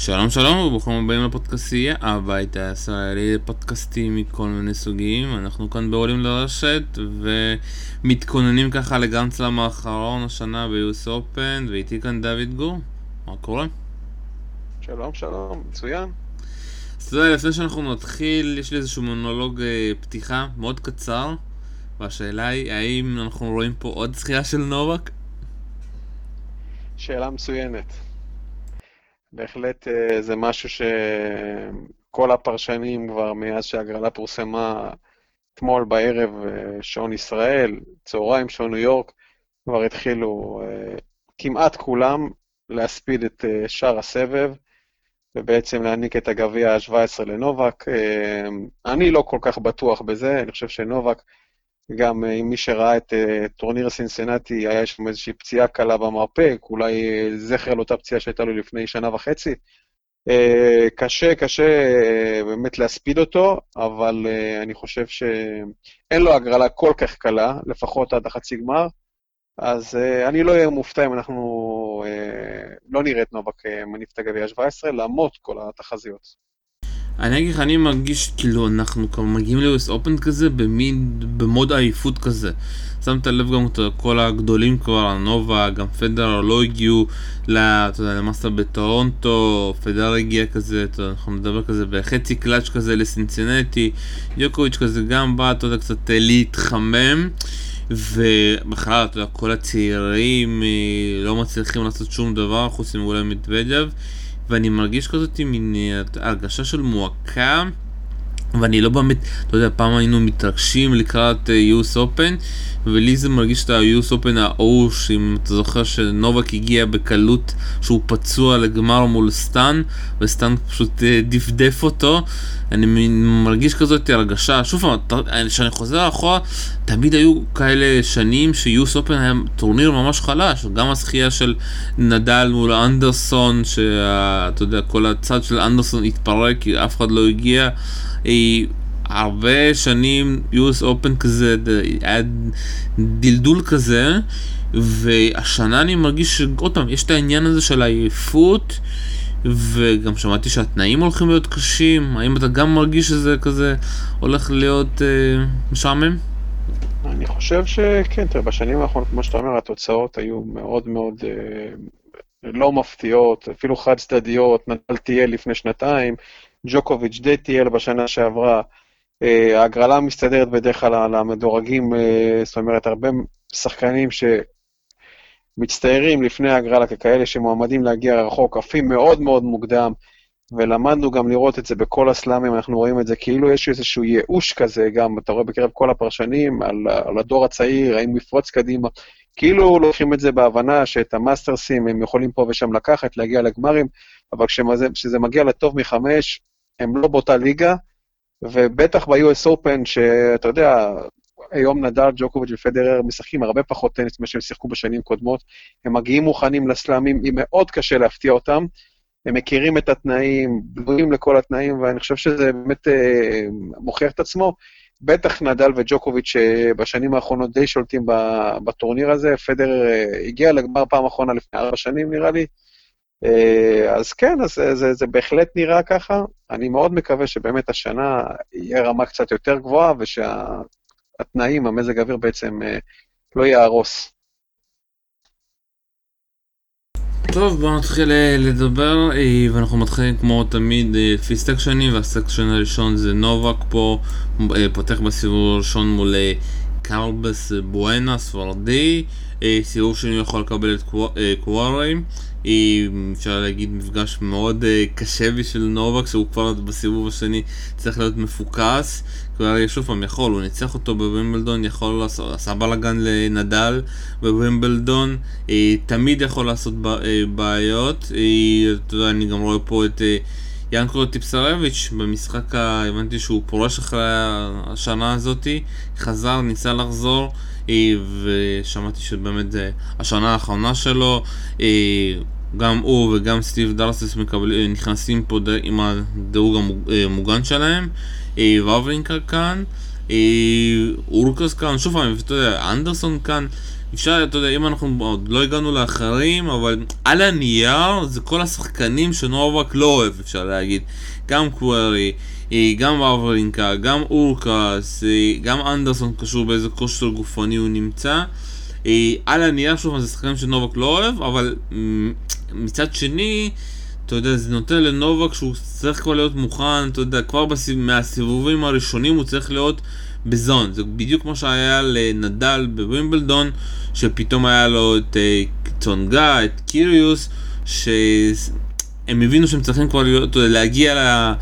שלום שלום וברוכים הבאים לפודקאסייה, הבית הישראלי לפודקאסטים מכל מיני סוגים. אנחנו כאן בעולים לרשת ומתכוננים ככה לגרנד סלאם האחרון השנה ביוס אופן ואיתי כאן דוד גור, מה קורה? שלום שלום, מצוין. אז אתה יודע, לפני שאנחנו נתחיל, יש לי איזשהו מונולוג אה, פתיחה מאוד קצר והשאלה היא, האם אנחנו רואים פה עוד זכייה של נובק? שאלה מצוינת. בהחלט אה, זה משהו שכל הפרשנים כבר מאז שהגרלה פורסמה אתמול בערב אה, שעון ישראל, צהריים שעון ניו יורק, כבר התחילו אה, כמעט כולם להספיד את שאר הסבב ובעצם להעניק את הגביע ה-17 לנובק. אני לא כל כך בטוח בזה, אני חושב שנובק גם עם מי שראה את טורניר סינסנטי, היה שם איזושהי פציעה קלה במרפק, אולי זכר לאותה פציעה שהייתה לו לפני שנה וחצי. קשה, קשה באמת להספיד אותו, אבל אני חושב שאין לו הגרלה כל כך קלה, לפחות עד החצי גמר, אז אני לא אהיה מופתע אם אנחנו לא נראה את נובק מניף את הגביע ה-17, למרות כל התחזיות. אני אגיד לך, אני מרגיש כאילו אנחנו כבר מגיעים ל-US אופן כזה במין, במוד עייפות כזה. שמת לב גם כל הגדולים כבר, הנובאק, גם פדר לא הגיעו למאסטר בטורונטו, פדר הגיע כזה, יודע, אנחנו נדבר כזה בחצי קלאץ' כזה לסינסינטי, ג'וקוביץ' כזה גם בא, אתה יודע, קצת להתחמם. ובכלל, אתה יודע, כל הצעירים אה, לא מצליחים לעשות שום דבר חוץ מאולי מדוודב. ואני מרגיש כזאת מין אה, הרגשה של מועקה ואני לא באמת, אתה יודע, פעם היינו מתרגשים לקראת US אה, Open ולי זה מרגיש את ה-US Open ההוא, שאם אתה זוכר שנובק הגיע בקלות שהוא פצוע לגמר מול סטאן וסטאן פשוט אה, דפדף אותו. אני מרגיש כזאת הרגשה, שוב פעם, כשאני חוזר אחורה, תמיד היו כאלה שנים ש-US Open היה טורניר ממש חלש, גם הזכייה של נדל מול אנדרסון, שאתה יודע, כל הצד של אנדרסון התפרק כי אף אחד לא הגיע. הרבה שנים US Open כזה, היה דלדול כזה, והשנה אני מרגיש שעוד פעם, יש את העניין הזה של העייפות. וגם שמעתי שהתנאים הולכים להיות קשים, האם אתה גם מרגיש שזה כזה הולך להיות אה, משעמם? אני חושב שכן, תראה, בשנים האחרונות, כמו שאתה אומר, התוצאות היו מאוד מאוד אה, לא מפתיעות, אפילו חד צדדיות, נטל טייל לפני שנתיים, ג'וקוביץ' די טייל בשנה שעברה. אה, ההגרלה מסתדרת בדרך כלל על המדורגים, אה, זאת אומרת, הרבה שחקנים ש... מצטיירים לפני הגרלה ככאלה שמועמדים להגיע רחוק, עפים מאוד מאוד מוקדם, ולמדנו גם לראות את זה בכל הסלאמים, אנחנו רואים את זה כאילו יש איזשהו ייאוש כזה, גם אתה רואה בקרב כל הפרשנים, על, על הדור הצעיר, האם לפרוץ קדימה, כאילו לוקחים את זה בהבנה שאת המאסטרסים הם יכולים פה ושם לקחת, להגיע לגמרים, אבל כשזה מגיע לטוב מחמש, הם לא באותה ליגה, ובטח ב-US Open, שאתה יודע, היום נדל, ג'וקוביץ' ופדרר משחקים הרבה פחות טניס ממה שהם שיחקו בשנים קודמות. הם מגיעים מוכנים לסלאמים, אם מאוד קשה להפתיע אותם. הם מכירים את התנאים, בנויים לכל התנאים, ואני חושב שזה באמת אה, מוכיח את עצמו. בטח נדל וג'וקוביץ' שבשנים האחרונות די שולטים בטורניר הזה. פדרר אה, הגיע לגמר פעם אחרונה לפני ארבע שנים, נראה לי. אה, אז כן, אז זה, זה, זה בהחלט נראה ככה. אני מאוד מקווה שבאמת השנה יהיה רמה קצת יותר גבוהה, ושה... התנאים, המזג האוויר בעצם אה, לא יהרוס. טוב, בואו נתחיל אה, לדבר, ואנחנו מתחילים כמו תמיד לפי סקשנים, והסקשן הראשון זה נובק פה, פותח בסיבוב הראשון מול קרבס בואנה, ספרדי, סיבוב שני יכול לקבל את קווארי, אפשר להגיד מפגש מאוד קשה בשביל נובק, שהוא כבר בסיבוב השני צריך להיות מפוקס. הוא שוב פעם יכול, הוא ניצח אותו בווימבלדון, יכול לעשות, עשה בלאגן לנדל בווימבלדון, אה, תמיד יכול לעשות אה, בעיות, אה, אתה יודע, אני גם רואה פה את ינקו טיפסרביץ' במשחק, הבנתי שהוא פורש אחרי השנה הזאתי, חזר, ניסה לחזור, ושמעתי שבאמת זה השנה האחרונה שלו. גם הוא וגם סטיב דרסס נכנסים פה עם הדירוג המוגן שלהם. וורברינקר כאן, אורקוס כאן, שוב פעם, אתה יודע, אנדרסון כאן, אפשר, אתה יודע, אם אנחנו עוד לא הגענו לאחרים, אבל על הנייר זה כל השחקנים שנובק לא אוהב, אפשר להגיד. גם קווירי, אה, גם אברינקה, גם אורקס, אה, גם אנדרסון קשור באיזה כושר גופני הוא נמצא. אה, על הנייר שוב זה שחקנים שנובק לא אוהב, אבל מצד שני, אתה יודע, זה נותן לנובק שהוא צריך כבר להיות מוכן, אתה יודע, כבר בסיב... מהסיבובים הראשונים הוא צריך להיות בזון. זה בדיוק כמו שהיה לנדל בווימבלדון, שפתאום היה לו את צונגה, את קיריוס, שהם הבינו שהם צריכים כבר להיות, להגיע, לה...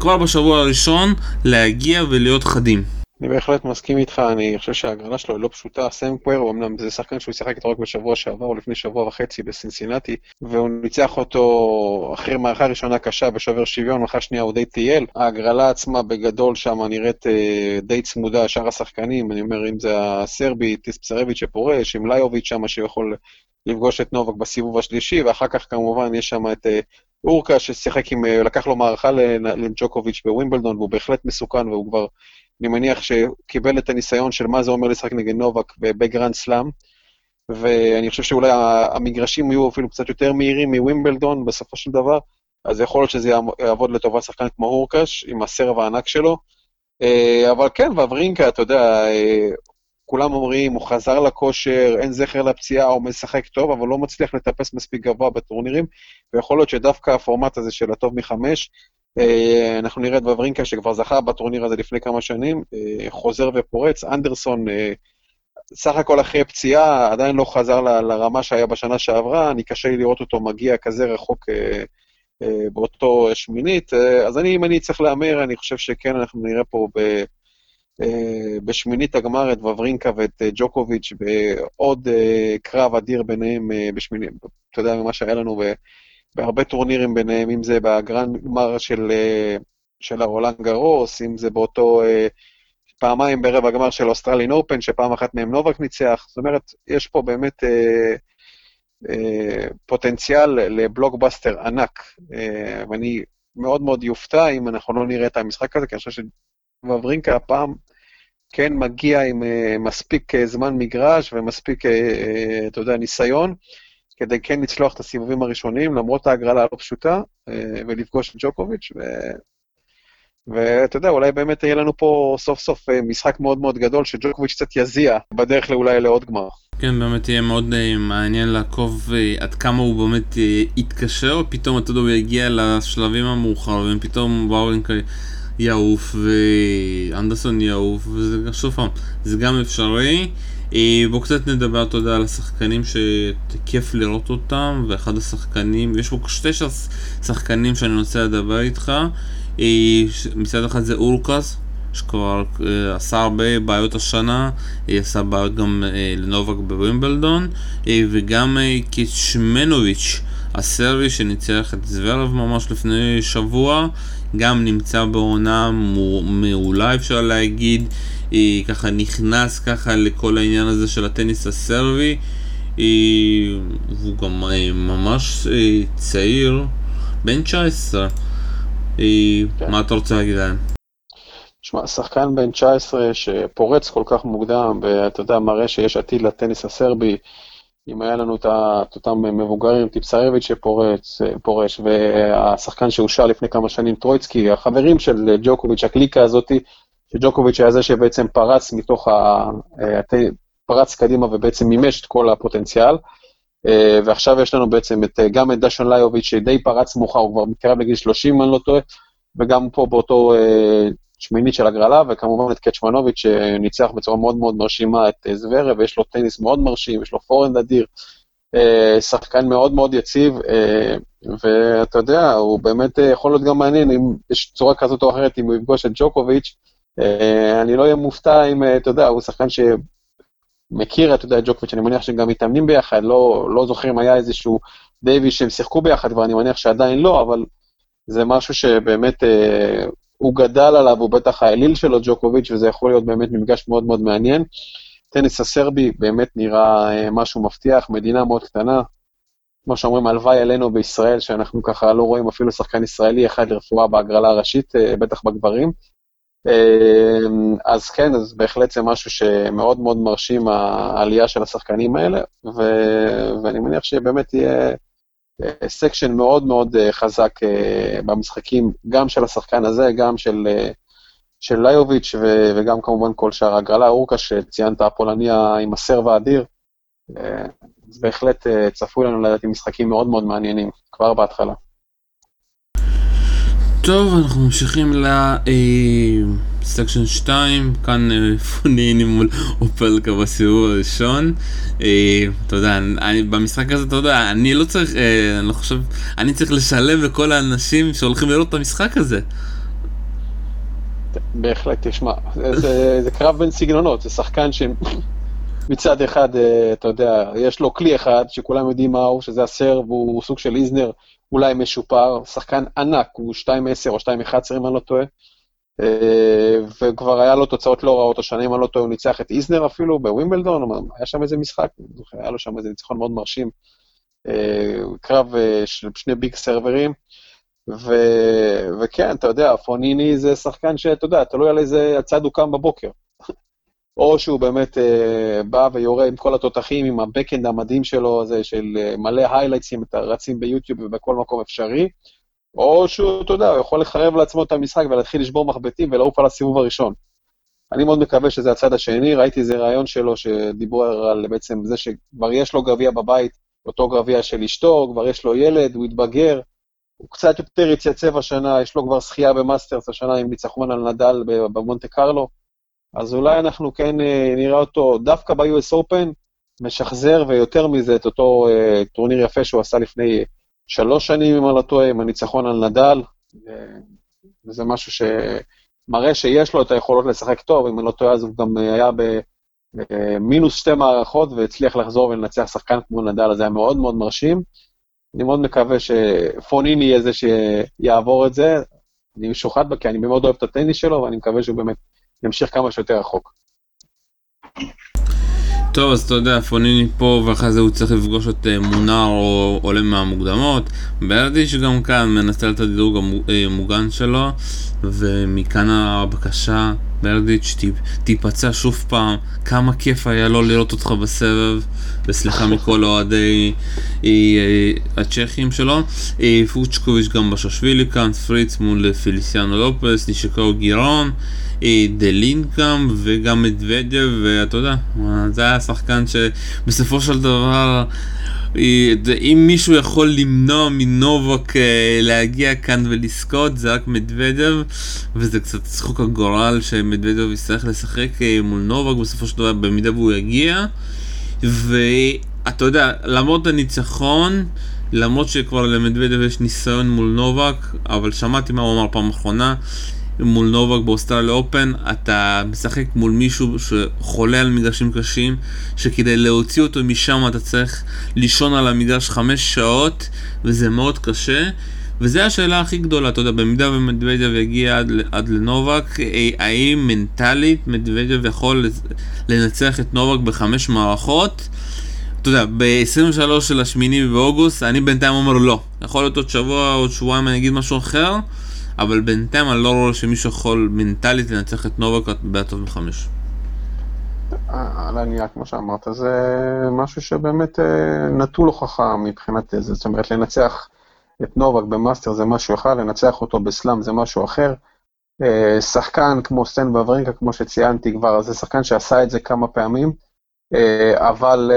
כבר בשבוע הראשון, להגיע ולהיות חדים. אני בהחלט מסכים איתך, אני חושב שההגרלה שלו היא לא פשוטה. סם קווירו, אמנם זה שחקן שהוא שיחק איתו רק בשבוע שעבר או לפני שבוע וחצי בסינסינטי, והוא ניצח אותו אחרי מערכה ראשונה קשה בשובר שוויון, מערכה שנייה הוא די טייל. ההגרלה עצמה בגדול שם נראית אה, די צמודה, שאר השחקנים, אני אומר, אם זה הסרבי, טיספסרביץ' שפורש, עם ליוביץ' שם שיכול לפגוש את נובק בסיבוב השלישי, ואחר כך כמובן יש שם את... אה, הורקש ששיחק עם, אה, לקח לו מערכה לג'וקוביץ' בווימבלדון, והוא בהחלט מסוכן והוא כבר אני מניח שקיבל את הניסיון של מה זה אומר לשחק נגד נובק בגרנד סלאם, ואני חושב שאולי המגרשים יהיו אפילו קצת יותר מהירים מווימבלדון בסופו של דבר, אז יכול להיות שזה יעבוד לטובת שחקן כמו הורקש, עם הסרב הענק שלו. אה, אבל כן, וברינקה, אתה יודע, אה, כולם אומרים, הוא חזר לכושר, אין זכר לפציעה, הוא משחק טוב, אבל לא מצליח לטפס מספיק גבוה בטורנירים, ויכול להיות שדווקא הפורמט הזה של הטוב מחמש, אנחנו נראה את וברינקה שכבר זכה בטורניר הזה לפני כמה שנים, אה, חוזר ופורץ, אנדרסון אה, סך הכל אחרי פציעה עדיין לא חזר ל, לרמה שהיה בשנה שעברה, אני קשה לי לראות אותו מגיע כזה רחוק באותו שמינית, אז אני, אם אני צריך להמר, אני חושב שכן, אנחנו נראה פה ב, בשמינית הגמר את וברינקה ואת ג'וקוביץ' בעוד קרב אדיר ביניהם בשמינית, אתה יודע, ממה שהיה לנו בהרבה טורנירים ביניהם, אם זה בגרנד גמר של, אה, של הרולאן גארוס, אם זה באותו אה, פעמיים ברבע גמר של Australian Open, שפעם אחת מהם נובק ניצח. זאת אומרת, יש פה באמת אה, אה, פוטנציאל לבלוקבאסטר ענק, אה, ואני מאוד מאוד יופתע אם אנחנו לא נראה את המשחק הזה, כי אני חושב שוורינקה הפעם כן מגיע עם אה, מספיק אה, זמן מגרש ומספיק, אה, אה, אתה יודע, ניסיון. כדי כן לצלוח את הסיבובים הראשונים, למרות ההגרלה הלא פשוטה, אה, ולפגוש את ג'וקוביץ', ו... ואתה יודע, אולי באמת יהיה לנו פה סוף סוף אה, משחק מאוד מאוד גדול, שג'וקוביץ' קצת יזיע בדרך לאולי לעוד גמר. כן, באמת יהיה מאוד uh, מעניין לעקוב עד כמה הוא באמת יתקשר, פתאום אתה יודע, הוא יגיע לשלבים המאוחרים, פתאום באורינקה יעוף ואנדרסון יעוף, וזה שוב פעם, זה גם אפשרי. אה, בואו קצת נדבר, אתה יודע, על השחקנים שכיף לראות אותם, ואחד השחקנים, יש פה שתי שחקנים שאני רוצה לדבר איתך. אה, מצד אחד זה אורקס, שכבר אה, עשה הרבה בעיות השנה, עשה בעיות גם לנובק בווימבלדון, וגם קיצ'מנוביץ', הסרבי שניצח את זוורב ממש לפני שבוע, גם נמצא בעונה מעולה אפשר להגיד. היא ככה נכנס ככה לכל העניין הזה של הטניס הסרבי. היא, והוא גם אה, ממש אה, צעיר, בן 19. היא, כן. מה אתה רוצה להגיד עליהם? שמע, שחקן בן 19 שפורץ כל כך מוקדם, ואתה יודע, מראה שיש עתיד לטניס הסרבי, אם היה לנו את אותם מבוגרים, טיפסרביץ' שפורש, והשחקן שהושע לפני כמה שנים, טרויצקי, החברים של ג'וקוביץ', הקליקה הזאתי, שג'וקוביץ' היה זה שבעצם פרץ מתוך ה... אה, פרץ קדימה ובעצם מימש את כל הפוטנציאל. אה, ועכשיו יש לנו בעצם את, אה, גם את דשון ליוביץ' שדי פרץ מאוחר, הוא כבר מתקרב לגיל 30, אם אני לא טועה, וגם פה באותו שמינית של הגרלה, וכמובן את קצ'מנוביץ' שניצח בצורה מאוד מאוד מרשימה את זוורה, ויש לו טניס מאוד מרשים, יש לו פורנד אדיר, שחקן מאוד מאוד יציב, ואתה יודע, הוא באמת יכול להיות גם מעניין אם יש צורה כזאת או אחרת, אם הוא יפגוש את ג'וקוביץ', אה, אני לא אהיה מופתע אם, אה, אתה יודע, הוא שחקן שמכיר, אתה יודע, את ג'וקוביץ', אני מניח שהם גם מתאמנים ביחד, לא, לא זוכר אם היה איזשהו דייווי שהם שיחקו ביחד, ואני מניח שעדיין לא, אבל זה משהו שבאמת אה, הוא גדל עליו, הוא בטח האליל שלו, ג'וקוביץ', וזה יכול להיות באמת מפגש מאוד מאוד מעניין. טניס הסרבי באמת נראה אה, משהו מבטיח, מדינה מאוד קטנה. כמו שאומרים, הלוואי עלינו בישראל, שאנחנו ככה לא רואים אפילו שחקן ישראלי אחד לרפואה בהגרלה הראשית, אה, בטח בגברים. אז כן, אז בהחלט זה משהו שמאוד מאוד מרשים העלייה של השחקנים האלה, ו... ואני מניח שבאמת יהיה section מאוד מאוד חזק במשחקים, גם של השחקן הזה, גם של, של ליוביץ' ו... וגם כמובן כל שאר הגרלה, אורקה שציינת, הפולניה עם הסרב האדיר. אז בהחלט צפוי לנו לדעתי משחקים מאוד מאוד מעניינים, כבר בהתחלה. טוב, אנחנו ממשיכים לסקשן אה, 2, כאן אה, פוניני מול אופלקה בסיבוב הראשון. אה, אתה יודע, במשחק הזה, אתה יודע, אני לא צריך, אני לא חושב, אני צריך לשלם לכל האנשים שהולכים לראות את המשחק הזה. בהחלט, תשמע, זה, קרב בין סגנונות, זה שחקן שמצד אחד, אתה יודע, יש לו כלי אחד שכולם יודעים מהו, שזה הסרב, הוא סוג של איזנר. אולי משופר, שחקן ענק, הוא 2-10 או 2-11 אם אני לא טועה, אה, וכבר היה לו תוצאות לא רעות השנה, אם אני לא טועה, הוא ניצח את איזנר אפילו בווימבלדון, היה שם איזה משחק, היה לו שם איזה ניצחון מאוד מרשים, אה, קרב אה, של שני ביג סרברים, ו... וכן, אתה יודע, פוניני זה שחקן שאתה יודע, תלוי על איזה צד הוא קם בבוקר. או שהוא באמת אה, בא ויורה עם כל התותחים, עם הבקאנד המדהים שלו, הזה של אה, מלא היילייטסים, רצים ביוטיוב ובכל מקום אפשרי, או שהוא, אתה יודע, הוא יכול לחרב לעצמו את המשחק ולהתחיל לשבור מחבטים ולעוף על הסיבוב הראשון. אני מאוד מקווה שזה הצד השני, ראיתי איזה ראיון שלו שדיברו על בעצם זה שכבר יש לו גביע בבית, אותו גביע של אשתו, כבר יש לו ילד, הוא התבגר, הוא קצת יותר התייצב השנה, יש לו כבר זכייה במאסטרס השנה עם ניצחון על נדל במונטה קרלו. אז אולי אנחנו כן אה, נראה אותו דווקא ב-US Open, משחזר ויותר מזה את אותו אה, טורניר יפה שהוא עשה לפני שלוש שנים, אם אני לא טועה, עם הניצחון על נדל, וזה משהו שמראה שיש לו את היכולות לשחק טוב, אם אני לא טועה, אז הוא גם היה במינוס שתי מערכות והצליח לחזור ולנצח שחקן כמו נדל, אז זה היה מאוד מאוד מרשים. אני מאוד מקווה שפוניני יהיה זה שיעבור את זה. אני משוחד בה, כי אני מאוד אוהב את הטניס שלו, ואני מקווה שהוא באמת ימשיך כמה שיותר רחוק. טוב, אז אתה יודע, פוניני פה, ואחרי זה הוא צריך לפגוש את אה, מונר או עולה מהמוקדמות. ברדיש גם כאן מנצל את הדירוג המוגן שלו, ומכאן הבקשה, ברדיץ', תיפצע שוב פעם, כמה כיף היה לו לראות אותך בסבב, וסליחה מכל אוהדי אה, הצ'כים שלו. אה, פוצ'קוביץ' גם בשושבילי כאן, פריץ מול פיליסיאנו לופס, נשקו גירון. דלינקאם וגם מדוודב, ואתה יודע, זה היה שחקן שבסופו של דבר, אם מישהו יכול למנוע מנובק אה, להגיע כאן ולזכות, זה רק מדוודב, וזה קצת צחוק הגורל שמדוודב יצטרך לשחק אה, מול נובק בסופו של דבר, במידה והוא יגיע. ואתה יודע, למרות הניצחון, למרות שכבר למדוודב יש ניסיון מול נובק, אבל שמעתי מה הוא אמר פעם אחרונה. מול נובק באוסטרליה אופן, אתה משחק מול מישהו שחולה על מגרשים קשים, שכדי להוציא אותו משם אתה צריך לישון על המגרש חמש שעות, וזה מאוד קשה. וזו השאלה הכי גדולה, אתה יודע, במידה ומדוודיו יגיע עד, עד לנובק, אה, האם מנטלית מדוודיו יכול לנצח את נובק בחמש מערכות? אתה יודע, ב-23 של השמיני באוגוסט, אני בינתיים אומר לא. יכול להיות עוד שבוע, עוד שבועיים אני אגיד משהו אחר. אבל בינתיים אני לא רואה שמישהו יכול מנטלית לנצח את נובק בהטוב מחמש. על הנייה, כמו שאמרת, זה משהו שבאמת אה, נטול הוכחה מבחינת זה. זאת אומרת, לנצח את נובק במאסטר זה משהו אחד, לנצח אותו בסלאם זה משהו אחר. אה, שחקן כמו סטן בברינקה, כמו שציינתי כבר, זה שחקן שעשה את זה כמה פעמים, אה, אבל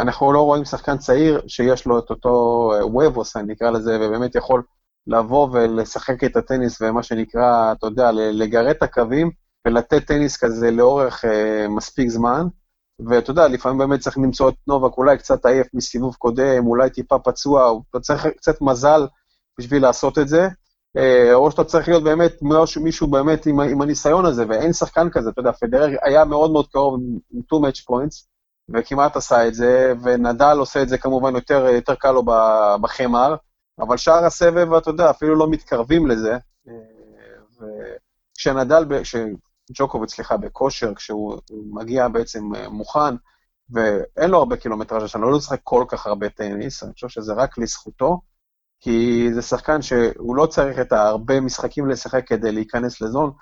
אנחנו לא רואים שחקן צעיר שיש לו את אותו וובוס, אני אקרא לזה, ובאמת יכול לבוא ולשחק את הטניס ומה שנקרא, אתה יודע, לגרד את הקווים ולתת טניס כזה לאורך אה, מספיק זמן. ואתה יודע, לפעמים באמת צריך למצוא את נובק אולי קצת עייף מסיבוב קודם, אולי טיפה פצוע, אתה צריך קצת מזל בשביל לעשות את זה, אה, או שאתה צריך להיות באמת מישהו באמת עם, עם הניסיון הזה, ואין שחקן כזה, אתה יודע, פדרר היה מאוד מאוד קרוב עם 2 match points, וכמעט עשה את זה, ונדל עושה את זה כמובן יותר, יותר קל לו בחמר, אבל שאר הסבב, אתה יודע, אפילו לא מתקרבים לזה. אה, וכשנדל, כשג'וקוביץ, סליחה, בכושר, כשהוא מגיע בעצם אה, מוכן, ואין לו הרבה קילומטראז' השנה, לא לשחק כל כך הרבה טניס, אני חושב שזה רק לזכותו, כי זה שחקן שהוא לא צריך את הרבה משחקים לשחק כדי להיכנס לזון,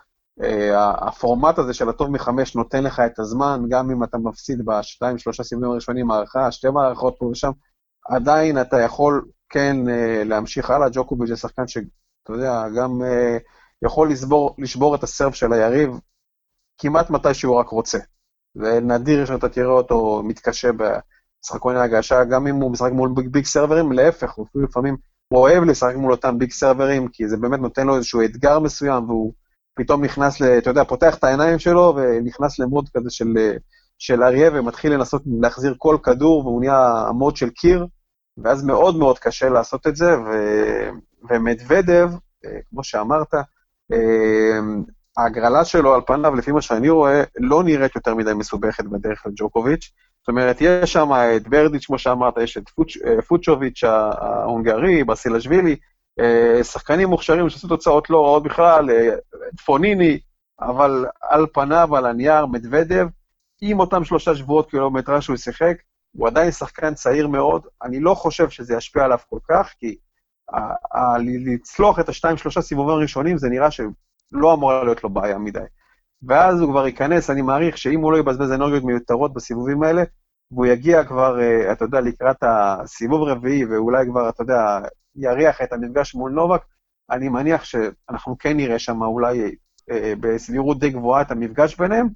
הפורמט הזה של הטוב מחמש נותן לך את הזמן, גם אם אתה מפסיד בשתיים, שלושה סיבובים הראשונים, הערכה, שתי מערכות פה ושם, עדיין אתה יכול כן להמשיך הלאה. ג'וקוביץ' זה שחקן שאתה יודע, גם יכול לשבור, לשבור את הסרף של היריב כמעט מתי שהוא רק רוצה. זה נדיר שאתה תראה אותו מתקשה במשחקוני הגשה, גם אם הוא משחק מול ביג, ביג סרברים, להפך, הוא לפעמים, אוהב לשחק מול אותם ביג סרברים, כי זה באמת נותן לו איזשהו אתגר מסוים, והוא פתאום נכנס, ל, אתה יודע, פותח את העיניים שלו ונכנס למוד כזה של, של אריה ומתחיל לנסות להחזיר כל כדור, והוא נהיה המוד של קיר, ואז מאוד מאוד קשה לעשות את זה, ו, ומדוודב, כמו שאמרת, ההגרלה שלו על פניו, לפי מה שאני רואה, לא נראית יותר מדי מסובכת בדרך לג'וקוביץ'. זאת אומרת, יש שם את ברדיץ', כמו שאמרת, יש את אה, פוצ'וביץ' ההונגרי, בסילשווילי, אה, שחקנים מוכשרים שעשו תוצאות לא רעות בכלל, אה, פוניני, אבל על פניו, על הנייר, מדוודב, עם אותם שלושה שבועות קילומטרה שהוא שיחק, הוא עדיין שחקן צעיר מאוד, אני לא חושב שזה ישפיע עליו כל כך, כי לצלוח את השתיים, שלושה סיבובים הראשונים, זה נראה לא אמורה להיות לו בעיה מדי. ואז הוא כבר ייכנס, אני מעריך שאם הוא לא יבזבז אנרגיות מיותרות בסיבובים האלה, והוא יגיע כבר, אה, אתה יודע, לקראת הסיבוב רביעי, ואולי כבר, אתה יודע, יריח את המפגש מול נובק, אני מניח שאנחנו כן נראה שם אולי אה, בסבירות די גבוהה את המפגש ביניהם,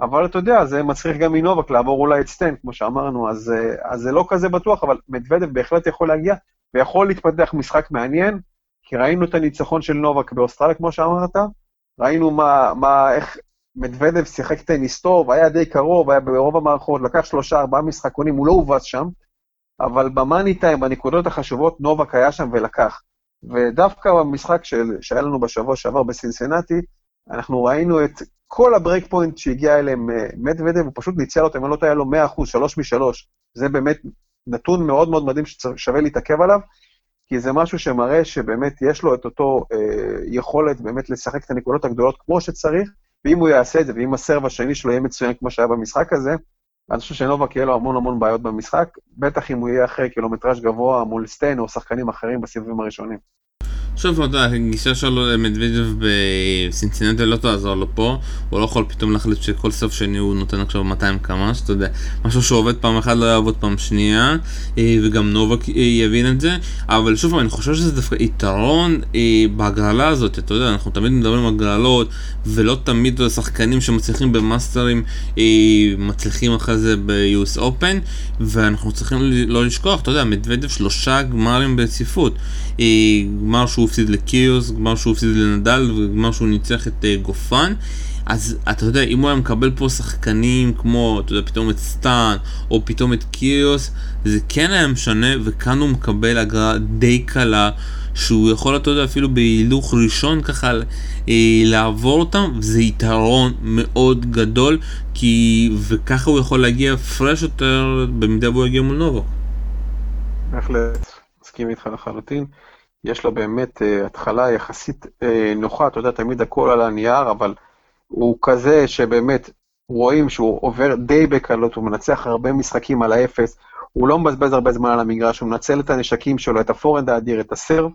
אבל אתה יודע, זה מצריך גם מנובק לעבור אולי את סטן, כמו שאמרנו, אז, אה, אז זה לא כזה בטוח, אבל מדוודב בהחלט יכול להגיע, ויכול להתפתח משחק מעניין, כי ראינו את הניצחון של נובק באוסטרליה, כמו שאמרת, ראינו מה, מה, איך מדוודב שיחק טניס טוב, היה די קרוב, היה ברוב המערכות, לקח שלושה, ארבעה משחקונים, הוא לא הובס שם, אבל במאני טיים, בנקודות החשובות, נובק היה שם ולקח. ודווקא במשחק של, שהיה לנו בשבוע שעבר בסינסנטי, אנחנו ראינו את כל ה break point שהגיע אליהם אה, מדוודב, הוא פשוט ניצל אותם, אם לא טועה לו 100%, 3 מ-3. זה באמת נתון מאוד מאוד מדהים ששווה להתעכב עליו. כי זה משהו שמראה שבאמת יש לו את אותו אה, יכולת באמת לשחק את הנקודות הגדולות כמו שצריך, ואם הוא יעשה את זה, ואם הסרב השני שלו יהיה מצוין כמו שהיה במשחק הזה, אני חושב שנובק יהיה לו המון המון בעיות במשחק, בטח אם הוא יהיה אחרי קילומטראז' גבוה מול סטיין או שחקנים אחרים בסיבובים הראשונים. שוב, אתה יודע, הגישה שלו למדווידב בסינסינטי לא תעזור לו פה, הוא לא יכול פתאום להחליט שכל סוף שני הוא נותן עכשיו 200 כמה, שאתה יודע, משהו שעובד פעם אחת לא יעבוד פעם שנייה, אה, וגם נובק אה, יבין את זה, אבל שוב, אני חושב שזה דווקא יתרון אה, בהגרלה הזאת, אתה יודע, אנחנו תמיד מדברים על הגרלות, ולא תמיד השחקנים שמצליחים במאסטרים מצליחים אחרי זה ב-US Open, ואנחנו צריכים לא לשכוח, אתה יודע, מדוודב שלושה גמרים ברציפות. גמר שהוא הפסיד לקיריוס, גמר שהוא הפסיד לנדל וגמר שהוא ניצח את אה, גופן אז אתה יודע, אם הוא היה מקבל פה שחקנים כמו, אתה יודע, פתאום את סטאן או פתאום את קיריוס זה כן היה משנה וכאן הוא מקבל הגרלה די קלה שהוא יכול, אתה יודע, אפילו בהילוך ראשון ככה אה, לעבור אותם, וזה יתרון מאוד גדול, כי וככה הוא יכול להגיע פרש יותר במידה והוא יגיע מול נובו. בהחלט, מסכים איתך לחלוטין. יש לו באמת uh, התחלה יחסית uh, נוחה, אתה יודע, תמיד הכל על הנייר, אבל הוא כזה שבאמת רואים שהוא עובר די בקלות, הוא מנצח הרבה משחקים על האפס, הוא לא מבזבז הרבה זמן על המגרש, הוא מנצל את הנשקים שלו, את הפורנד האדיר, את הסרב,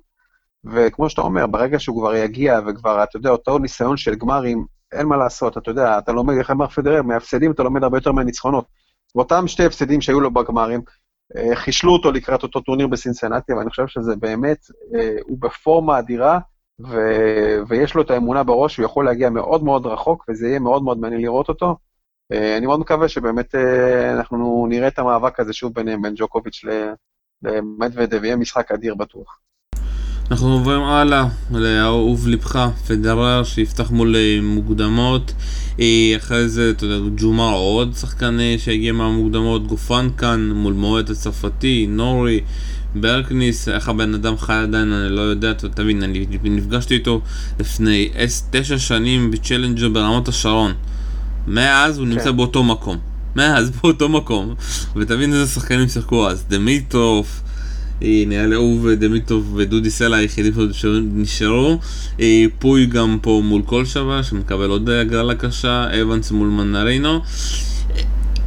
וכמו שאתה אומר, ברגע שהוא כבר יגיע וכבר, אתה יודע, אותו ניסיון של גמרים, אין מה לעשות, אתה יודע, אתה לומד, איך אמר פדרר, מהפסדים אתה לומד הרבה יותר מהניצחונות. ואותם שתי הפסדים שהיו לו בגמרים, חישלו אותו לקראת אותו טורניר בסינסנטי, ואני חושב שזה באמת, אה, הוא בפורמה אדירה, ו... ויש לו את האמונה בראש שהוא יכול להגיע מאוד מאוד רחוק, וזה יהיה מאוד מאוד מעניין לראות אותו. אה, אני מאוד מקווה שבאמת אנחנו נראה את המאבק הזה שוב ביניהם, בין ג'וקוביץ' למדוודב, יהיה משחק אדיר בטוח. אנחנו עוברים הלאה לאהוב לבך, פדרר שיפתח מול מוקדמות אה, אחרי זה, אתה יודע, ג'ומר עוד שחקן אה, שהגיע מהמוקדמות, גופן כאן מול מועד הצרפתי, נורי, ברקניס, איך הבן אדם חי עדיין, אני לא יודע, אתה תבין, אני נפגשתי איתו לפני תשע שנים בצ'לנג'ר ברמת השרון. מאז הוא נמצא כן. באותו מקום. מאז באותו מקום. ותבין איזה שחקנים שיחקו אז, דמיטרוף, נראה לי הוא ודמיטוב ודודי סלע היחידים שנשארו. אה, פוי גם פה מול כל שווה, שמקבל עוד הגרלה קשה, אבנס מול מנרינו.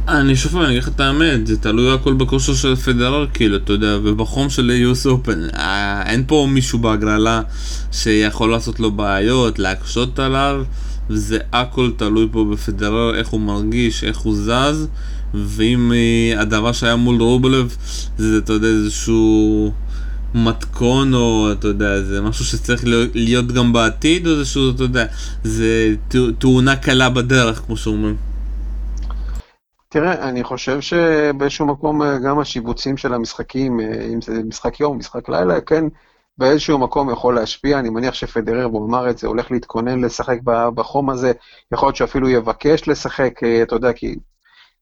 אני שוב אני אגיד לך את האמת, זה תלוי הכל בכושר של פדרר, כאילו, אתה יודע, ובחום של אופן. אה, אין פה מישהו בהגרלה שיכול לעשות לו בעיות, להקשות עליו, וזה הכל תלוי פה בפדרר, איך הוא מרגיש, איך הוא זז, ואם אה, הדבר שהיה מול רובלב, זה, אתה יודע, איזשהו... מתכון או אתה יודע זה משהו שצריך להיות גם בעתיד או שהוא אתה יודע זה תאונה קלה בדרך כמו שאומרים. תראה, אני חושב שבאיזשהו מקום אה, גם השיבוצים של המשחקים, אה, אם זה משחק יום, משחק לילה, כן, באיזשהו מקום יכול להשפיע. אני מניח שפדרר, והוא אמר את זה, הולך להתכונן לשחק בחום הזה, יכול להיות שאפילו יבקש לשחק, אתה יודע, כי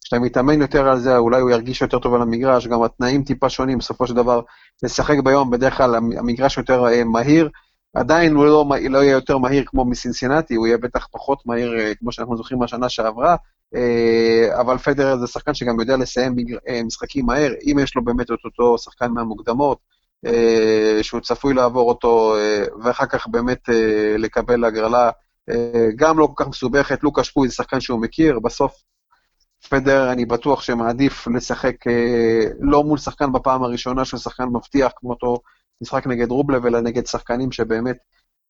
כשאתה מתאמן יותר על זה, אולי הוא ירגיש יותר טוב על המגרש, גם התנאים טיפה שונים, בסופו של דבר, לשחק ביום, בדרך כלל המגרש יותר מהיר, עדיין הוא לא, לא יהיה יותר מהיר כמו מסינסינטי, הוא יהיה בטח פחות מהיר, כמו שאנחנו זוכרים מהשנה שעברה, אה, אבל פדרר זה שחקן שגם יודע לסיים אה, משחקים מהר, אם יש לו באמת את אותו שחקן מהמוקדמות, אה, שהוא צפוי לעבור אותו, ואחר כך באמת לקבל הגרלה גם לא כל כך מסובכת, לוקה שפוי זה שחקן שהוא מכיר, בסוף פדר, אני בטוח שמעדיף לשחק לא מול שחקן בפעם הראשונה שהוא שחקן מבטיח, כמו אותו משחק נגד רובלב, אלא נגד שחקנים שבאמת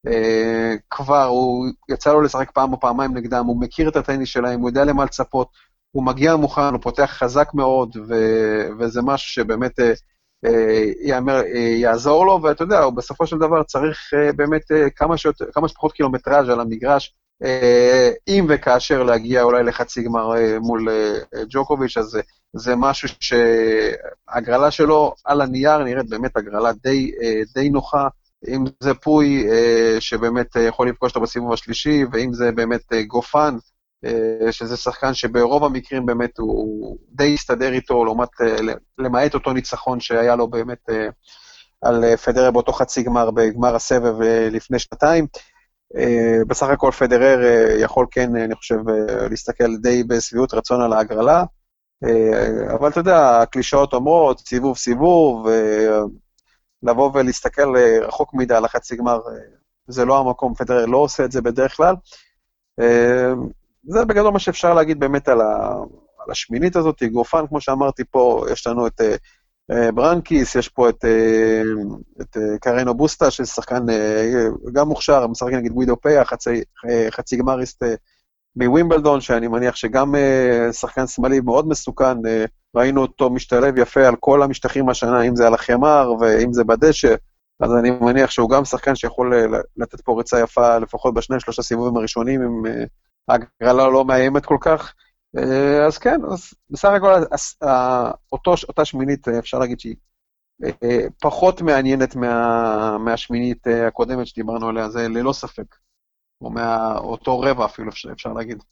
אה, כבר, הוא יצא לו לשחק פעם או פעמיים נגדם, הוא מכיר את הטניס שלהם, הוא יודע למה לצפות, הוא מגיע מוכן, הוא פותח חזק מאוד, ו- וזה משהו שבאמת אה, אה, יאמר, אה, יעזור לו, ואתה יודע, בסופו של דבר צריך אה, באמת אה, כמה, שיות, כמה שפחות קילומטראז' על המגרש, אה, אם וכאשר להגיע אולי לחצי גמר אה, מול אה, ג'וקוביץ', אז זה משהו שהגרלה שלו על הנייר נראית באמת הגרלה די, אה, די נוחה. אם זה פוי אה, שבאמת יכול לפגוש אותו בסיבוב השלישי, ואם זה באמת אה, גופן, אה, שזה שחקן שברוב המקרים באמת הוא די הסתדר איתו, לעומת, למעט אותו ניצחון שהיה לו באמת על פדרר באותו חצי גמר, בגמר הסבב לפני שנתיים. בסך הכל פדרר יכול כן, אני חושב, להסתכל די בשביעות רצון על ההגרלה, אבל אתה יודע, הקלישאות אומרות, סיבוב סיבוב, לבוא ולהסתכל אה, רחוק מדי על החצי גמר, אה, זה לא המקום, פדרר לא עושה את זה בדרך כלל. אה, זה בגדול מה שאפשר להגיד באמת על השמינית הזאת, גופן, כמו שאמרתי פה, יש לנו את ברנקיס, יש פה את, את קרנו בוסטה, שזה שחקן גם מוכשר, משחק נגד גווידו פיה, חצי, חצי גמריסט מווימבלדון, שאני מניח שגם שחקן שמאלי מאוד מסוכן, ראינו אותו משתלב יפה על כל המשטחים השנה, אם זה על החמר ואם זה בדשא, אז אני מניח שהוא גם שחקן שיכול אה, לתת פה ריצה יפה, לפחות בשני, שלושה סיבובים הראשונים, אם אה, ההגרלה לא מאיימת כל כך. אה, אז כן, אז בסך הכל אותו, אותה שמינית, אפשר להגיד שהיא פחות מעניינת מה, מהשמינית הקודמת שדיברנו עליה, זה ללא ספק. או מאותו רבע אפילו, אפשר להגיד.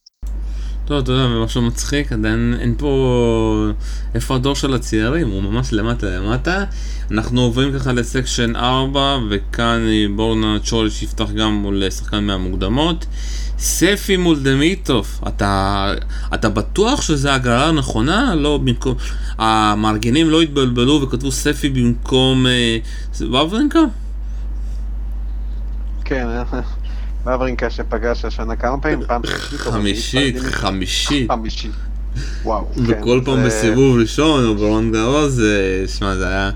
טוב, אתה יודע, משהו מצחיק, עדיין אין פה... איפה הדור של הצעירים? הוא ממש למטה למטה. אנחנו עוברים ככה לסקשן 4, וכאן בורנה צ'וליש יפתח גם מול שחקן מהמוקדמות. ספי מול דמיטוף, אתה, אתה בטוח שזו הגרלה הנכונה? לא במקום... המארגנים לא התבלבלו וכתבו ספי במקום אה, וברנקה? כן, מברינקה שפגש השנה כמה פעמים? פעם חמישית, חמישית. חמישית. וואו. וכל כן, פעם בסיבוב ראשון או ברון גרוז, שמע, זה היה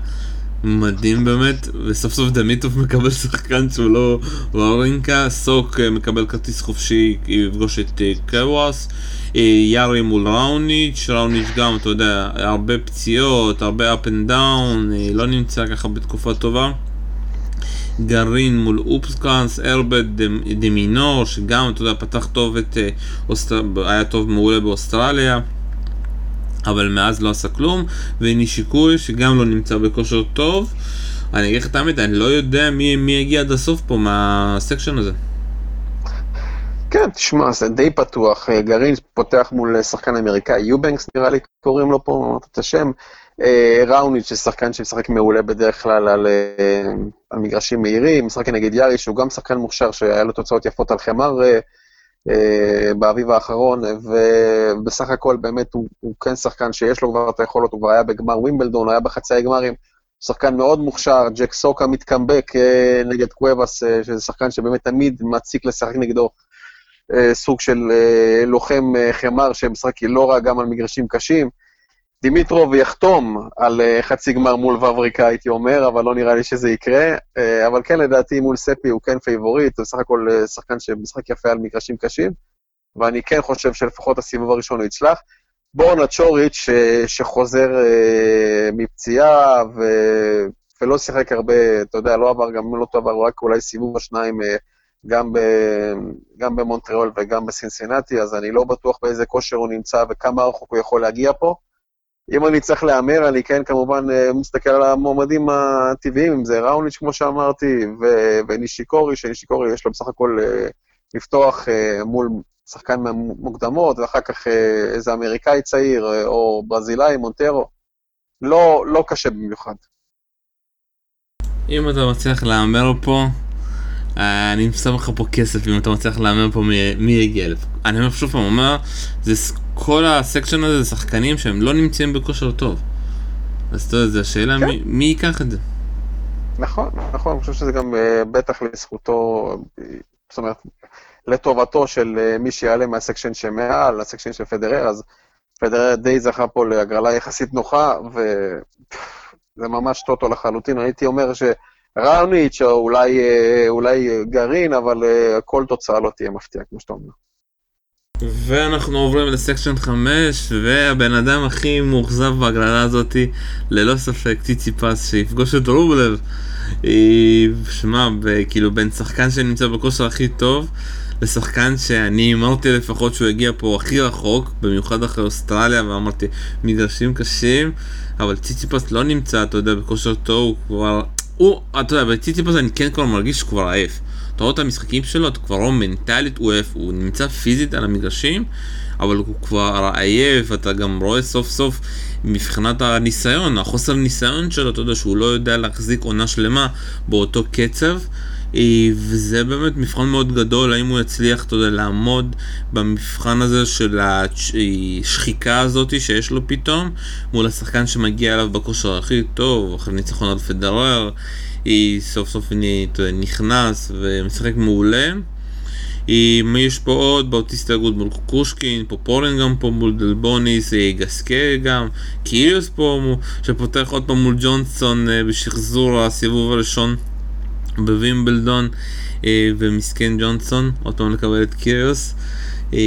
מדהים באמת, וסוף סוף דמיטוב מקבל שחקן שהוא לא וורינקה, סוק אה, מקבל כרטיס חופשי, יפגוש את אה, קוואס, אה, יארי מול ראוניץ', ראוניץ' גם, אתה יודע, הרבה פציעות, הרבה up and down, לא נמצא ככה בתקופה טובה. גרעין מול אופסקאנס, ארבד דמינור, שגם, אתה יודע, פתח טוב את... היה טוב מעולה באוסטרליה. אבל מאז לא עשה כלום, ונישיקוי שגם לא נמצא בכושר טוב. אני אגיד לך את האמת, אני לא יודע מי, מי הגיע עד הסוף פה מהסקשן הזה. כן, תשמע, זה די פתוח. אה, גרעין פותח מול שחקן אמריקאי, יובנקס נראה לי קוראים לו פה את השם. אה, ראוניץ' זה שחקן שמשחק מעולה בדרך כלל על, אה, על מגרשים מהירים, משחק נגד יארי, שהוא גם שחקן מוכשר שהיה לו תוצאות יפות על חמר אה, באביב האחרון, ובסך הכל באמת הוא, הוא כן שחקן שיש לו כבר את היכולות, הוא כבר היה בגמר ווימבלדון, היה בחצי הגמרים, שחקן מאוד מוכשר, ג'ק סוקה מתקמבק נגד קוואבס, שזה שחקן שבאמת תמיד מציק לשחק נגדו. אה, סוג של לוחם חמר שמשחק לא רע גם על מגרשים קשים. דימיטרוב יחתום על חצי גמר מול ואוורינקה, הייתי אומר, אבל לא נראה לי שזה יקרה. אבל כן, לדעתי, מול ספי הוא כן פייבוריט, הוא בסך הכל שחקן שמשחק יפה על מגרשים קשים, ואני כן חושב שלפחות הסיבוב הראשון הוא יצלח. בורנה צ'וריץ' שחוזר מפציעה, ו... ולא שיחק הרבה, אתה יודע, לא עבר, גם לא עבר רק אולי סיבוב השניים אה, גם, ב, גם במונטריאול וגם בסינסינטי, אז אני לא בטוח באיזה כושר הוא נמצא וכמה רחוק הוא יכול להגיע פה. אם אני צריך להמר, אני כן כמובן אה, מסתכל על המועמדים הטבעיים, אם זה ראוניץ' כמו שאמרתי, ו- ונישיקורי, שנישיקורי יש לו בסך הכל uh, לפתוח uh, מול שחקן מוקדמות, ואחר כך איזה אמריקאי צעיר, או ברזילאי, מונטרו. לא, לא קשה במיוחד. אם אתה מצליח להמר פה, אה, אני שם לך פה כסף אם אתה מצליח להמר פה מי יגיע לפה. אני אומר שוב פעם, אומר, זה כל הסקשן הזה זה שחקנים שהם לא נמצאים בכושר טוב. אז אתה יודע, זו השאלה כן. מי, מי ייקח את זה. נכון, נכון, אני חושב שזה גם uh, בטח לזכותו, זאת אומרת, לטובתו של uh, מי שיעלה מהסקשן שמעל, הסקשן של פדרר, אז פדרר די זכה פה להגרלה יחסית נוחה, ו... זה ממש טוטו לחלוטין. הייתי אומר שראוניץ' או אולי, אה, אולי גרעין, אבל אה, כל תוצאה לא תהיה מפתיעה, כמו שאתה אומר. ואנחנו עוברים לסקשן 5, והבן אדם הכי מאוכזב בהגרלה הזאתי, ללא ספק, ציצי פס, שיפגוש את רובלב. אה, שמע, כאילו בין שחקן שנמצא בכושר הכי טוב, לשחקן שאני אמרתי לפחות שהוא הגיע פה הכי רחוק, במיוחד אחרי אוסטרליה, ואמרתי, מגרשים קשים. אבל ציציפס לא נמצא, אתה יודע, בכושר טוב, הוא כבר... הוא, אתה יודע, בציציפס אני כן כבר מרגיש שהוא כבר עייף. אתה רואה את המשחקים שלו, אתה כבר רואה מנטלית הוא עייף, הוא נמצא פיזית על המגרשים, אבל הוא כבר עייף, אתה גם רואה סוף סוף מבחינת הניסיון, החוסר ניסיון שלו, אתה יודע שהוא לא יודע להחזיק עונה שלמה באותו קצב. אה, וזה באמת מבחן מאוד גדול, האם הוא יצליח, אתה יודע, לעמוד במבחן הזה של השחיקה הזאת שיש לו פתאום, מול השחקן שמגיע אליו בכושר הכי טוב, אחרי ניצחון על פדרר, היא סוף סוף נכנס ומשחק מעולה. יש פה עוד באוטיסט הגוד מול קושקין, פה פולן גם פה מול דלבוניס, אה, גסקה גם, קיריוס פה שפותח עוד פעם מול ג'ונסון אה, בשחזור הסיבוב הראשון בווימבלדון אה, ומסכן ג'ונסון, עוד פעם לקבל את קיריוס. אה,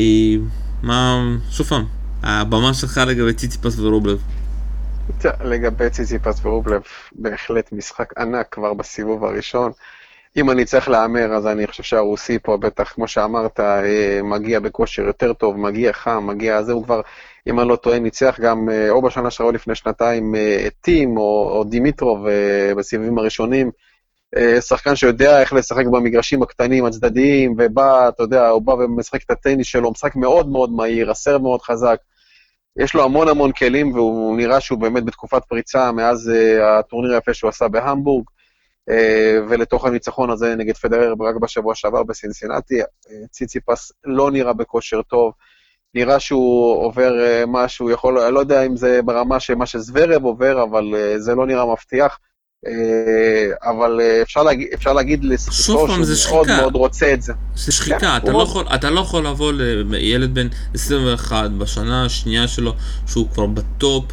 מה, שוב פעם, הבמה שלך לגבי ציציפס ורובלב. לגבי ציציפס ורובלב, בהחלט משחק ענק כבר בסיבוב הראשון. אם אני צריך להמר, אז אני חושב שהרוסי פה בטח, כמו שאמרת, אה, מגיע בכושר יותר טוב, מגיע חם, מגיע, זה הוא כבר, אם אני לא טועה, ניצח גם או בשנה שעברה לפני שנתיים טים או, או דימיטרוב בסיבובים הראשונים. אה, שחקן שיודע איך לשחק במגרשים הקטנים, הצדדיים, ובא, אתה יודע, הוא בא ומשחק את הטניס שלו, משחק מאוד מאוד מהיר, הסרב מאוד חזק. יש לו המון המון כלים, והוא נראה שהוא באמת בתקופת פריצה מאז uh, הטורניר היפה שהוא עשה בהמבורג, uh, ולתוך הניצחון הזה נגד פדרר רק בשבוע שעבר בסינסינטי. ציציפס לא נראה בכושר טוב, נראה שהוא עובר משהו, יכול, אני לא יודע אם זה ברמה של מה שזוורב עובר, אבל זה לא נראה מבטיח. אה, אבל אה, אפשר להגיד, אפשר להגיד לזכותו שהוא מאוד מאוד רוצה את זה. זה שחיקה, כן, אתה, לא יכול, אתה לא יכול לבוא לילד בן 21 בשנה השנייה שלו שהוא כבר בטופ,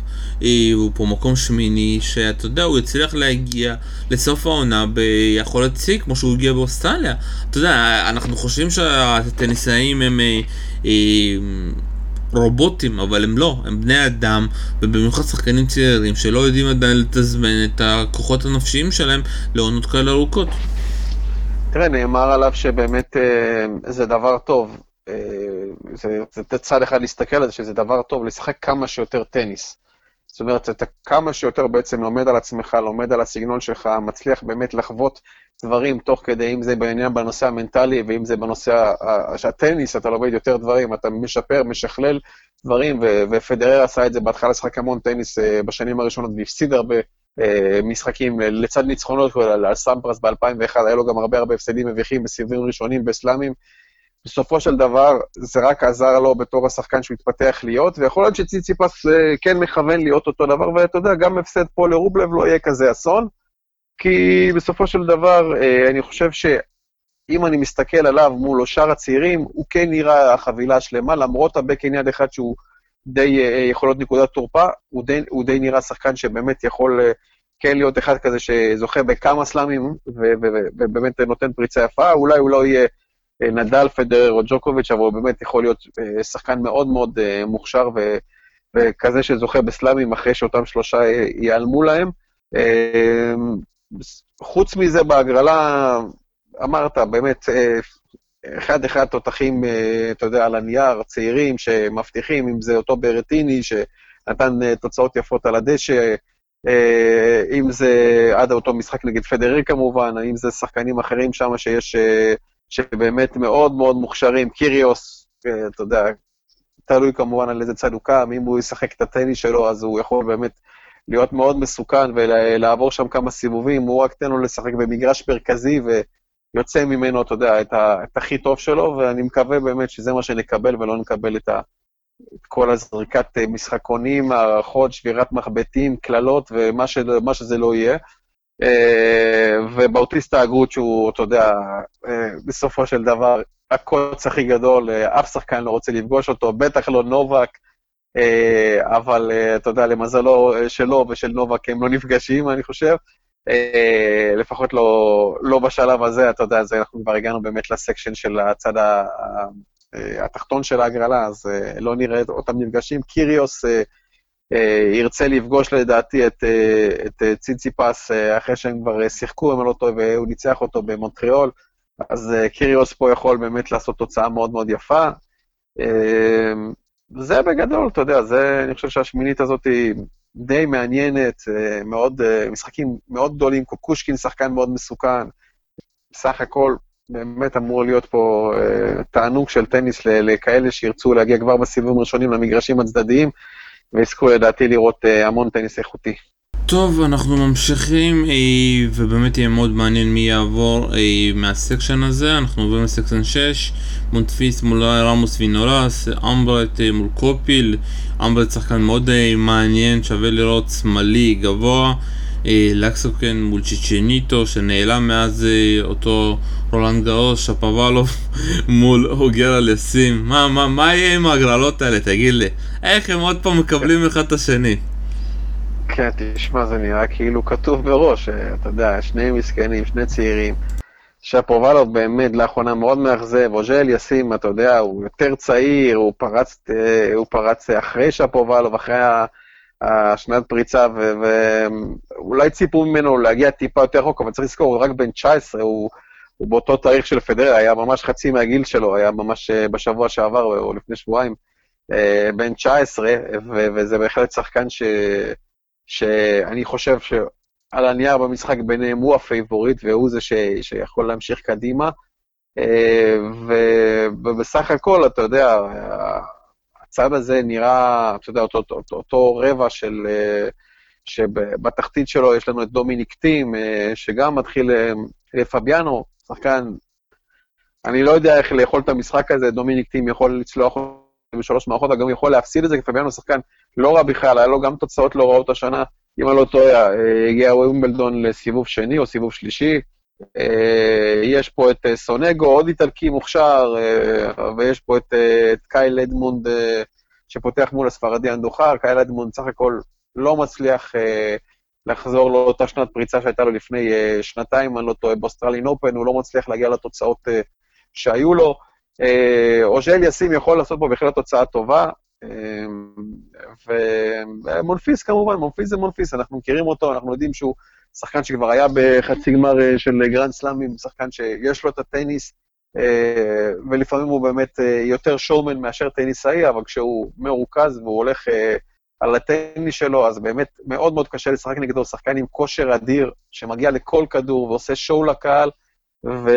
אה, הוא פה מקום שמיני, שאתה יודע, הוא יצליח להגיע לסוף העונה ביכולת שיא כמו שהוא הגיע באוסטרליה. אתה יודע, אנחנו חושבים שהטניסאים הם... רובוטים, אבל הם לא, הם בני אדם, ובמיוחד שחקנים צעירים שלא יודעים עדיין לתזמן את הכוחות הנפשיים שלהם לעונות כאלה ארוכות. תראה, נאמר עליו שבאמת אה, זה דבר טוב. אה, זה, זה צד אחד להסתכל על זה, שזה דבר טוב לשחק כמה שיותר טניס. זאת אומרת, אתה כמה שיותר בעצם לומד על עצמך, לומד על הסגנון שלך, מצליח באמת לחוות דברים תוך כדי, אם זה בעניין בנושא המנטלי, ואם זה בנושא הטניס, אתה לומד יותר דברים, אתה משפר, משכלל דברים, ופדרר עשה את זה בהתחלה, לשחק המון טניס אה, בשנים הראשונות, והפסיד הרבה אה, משחקים לצד ניצחונות, על סמפרס ב-2001, היה לו גם הרבה הרבה הפסדים מביכים בסיבובים ראשונים בסלאמים. בסופו של דבר, זה רק עזר לו בתור השחקן שהוא התפתח להיות, ויכול להיות שציציפס אה, כן מכוון להיות אותו דבר, ואתה יודע, גם הפסד פה לרובלב לא יהיה כזה אסון. כי בסופו של דבר, אה, אני חושב אם אני מסתכל עליו מול שאר הצעירים, הוא כן נראה החבילה השלמה, למרות הבקן יד אחד שהוא די אה, יכול להיות נקודת תורפה, הוא די, הוא די נראה שחקן שבאמת יכול אה, כן להיות אחד כזה שזוכה בכמה סלאמים, ובאמת נותן פריצה יפה, אולי הוא לא יהיה אה, נדל, פדרר או ג'וקוביץ', אבל הוא באמת יכול להיות שחקן מאוד מאוד מוכשר, ו, וכזה שזוכה בסלאמים אחרי שאותם שלושה ייעלמו להם. חוץ מזה, בהגרלה, אמרת, באמת, אחד-אחד תותחים, אה, אתה יודע, על הנייר, צעירים שמבטיחים, אם זה אותו ברטיני שנתן אה, תוצאות יפות על הדשא, אה, אם זה עד אותו משחק נגד פדרר כמובן, אם זה שחקנים אחרים שם שיש, שבאמת מאוד מאוד מוכשרים, קיריוס, אתה יודע, תלוי כמובן על איזה צד הוא קם, אם הוא ישחק את הטניס שלו, אז הוא יכול באמת להיות מאוד מסוכן ולעבור שם כמה סיבובים, הוא רק תן לו לשחק במגרש מרכזי, ו... יוצא ממנו, אתה יודע, את, ה, את הכי טוב שלו, ואני מקווה באמת שזה מה שנקבל ולא נקבל את, ה, את כל הזריקת אה, משחקונים, הערכות, שבירת מחבטים, קללות ומה ש, שזה לא יהיה. אה, ובאוטיסטה הגות שהוא, אתה יודע, אה, בסופו של דבר, הקוץ הכי גדול, אף שחקן לא רוצה לפגוש אותו, בטח לא נובק, אבל אתה יודע, למזלו שלו ושל נובק הם לא נפגשים, אני חושב. אה, לפחות לא, לא בשלב הזה, אתה יודע, אז אנחנו כבר הגענו באמת לסקשן של הצד אה, התחתון של ההגרלה, אז אה, לא נראה אותם נפגשים. קיריוס ירצה לפגוש לדעתי את, את ציציפס אחרי שהם כבר שיחקו, אם אני לא טועה, והוא ניצח אותו במונטריאול, אז קיריוס פה יכול באמת לעשות תוצאה מאוד מאוד יפה. זה בגדול, אתה יודע, זה, אני חושב שהשמינית הזאת היא די מעניינת, אה, מאוד, אה, משחקים מאוד גדולים, קוקושקין שחקן מאוד מסוכן. בסך הכל, באמת אמור להיות פה אה, תענוג של טניס לכאלה שירצו להגיע כבר בסיבובים הראשונים למגרשים הצדדיים, ויזכו לדעתי לראות המון טניס איכותי. טוב, אנחנו ממשיכים, ובאמת יהיה מאוד מעניין מי יעבור מה section הזה. אנחנו עוברים ל section 6, מונפיס מול רמוס וינולס, אמברט מול קופיל, אמברט שחקן מאוד מעניין, שווה לראות שמאלי, גבוה, לקסונן מול צ'קינאטו, שנעלם מאז אותו רולנד גארוס, שפובאלוב מול אוז'ה אליאסים. מה, מה, מה יהיה עם ההגרלות האלה, תגיד לי? איך הם עוד פעם מקבלים אחד את השני? כן, תשמע, זה נראה כאילו כתוב בראש, אה, אתה יודע, שני מסכנים, שני צעירים. שפרובלוב באמת לאחרונה מאוד מאכזב, אוז'ל ישים, אתה יודע, הוא יותר צעיר, הוא פרץ, אה, הוא פרץ אחרי שפרובלוב, אחרי השנת פריצה, ואולי ציפו ממנו להגיע טיפה יותר רחוק, אבל צריך לזכור, הוא רק בן 19, הוא, הוא באותו תאריך של פדר, היה ממש חצי מהגיל שלו, היה ממש אה, בשבוע שעבר, או לפני שבועיים, בן 19, וזה בהחלט שחקן ש... שאני חושב שעל הנייר במשחק ביניהם הוא הפייבוריט והוא זה ש, שיכול להמשיך קדימה. אה, ובסך הכל, אתה יודע, הצד הזה נראה, אתה יודע, אותו, אותו, אותו רבע של... אה, שבתחתית שלו יש לנו את דומיניק טים, אה, שגם מתחיל, פביאנו, שחקן, אני לא יודע איך לאכול את המשחק הזה, דומיניק טים יכול לצלוח בשלוש מערכות, גם יכול להפסיד את זה, כי פביאנו שחקן לא רע בכלל, היה לו גם תוצאות לא רעות השנה. אם אני לא טועה, אה, הגיע ווימבלדון לסיבוב שני או סיבוב שלישי. אה, יש פה את אה, סונגו, עוד איטלקי מוכשר, ויש פה את, את קייל אדמונד שפותח מול הספרדי אנדוחר. קייל אדמונד סך הכל לא מצליח לחזור לאותה שנת פריצה שהייתה לו לפני שנתיים, אני לא טועה, באוסטרליאן אופן, הוא לא מצליח להגיע לתוצאות שהיו לו. אוז'ה אליאסים יכול לעשות פה בהחלט תוצאה טובה. אמ, ומונפיס כמובן, מונפיס זה מונפיס, אנחנו מכירים אותו, אנחנו יודעים שהוא שחקן שכבר היה בחצי גמר אה, של גרנד סלאמים, שחקן שיש לו את הטניס, אה, ולפעמים הוא באמת אה, יותר showman מאשר טניסאי, אבל כשהוא מרוכז והוא הולך על הטניס שלו, אז באמת מאוד מאוד קשה לשחק נגדו, שחקן עם כושר אדיר, שמגיע לכל כדור ועושה show לקהל, ו...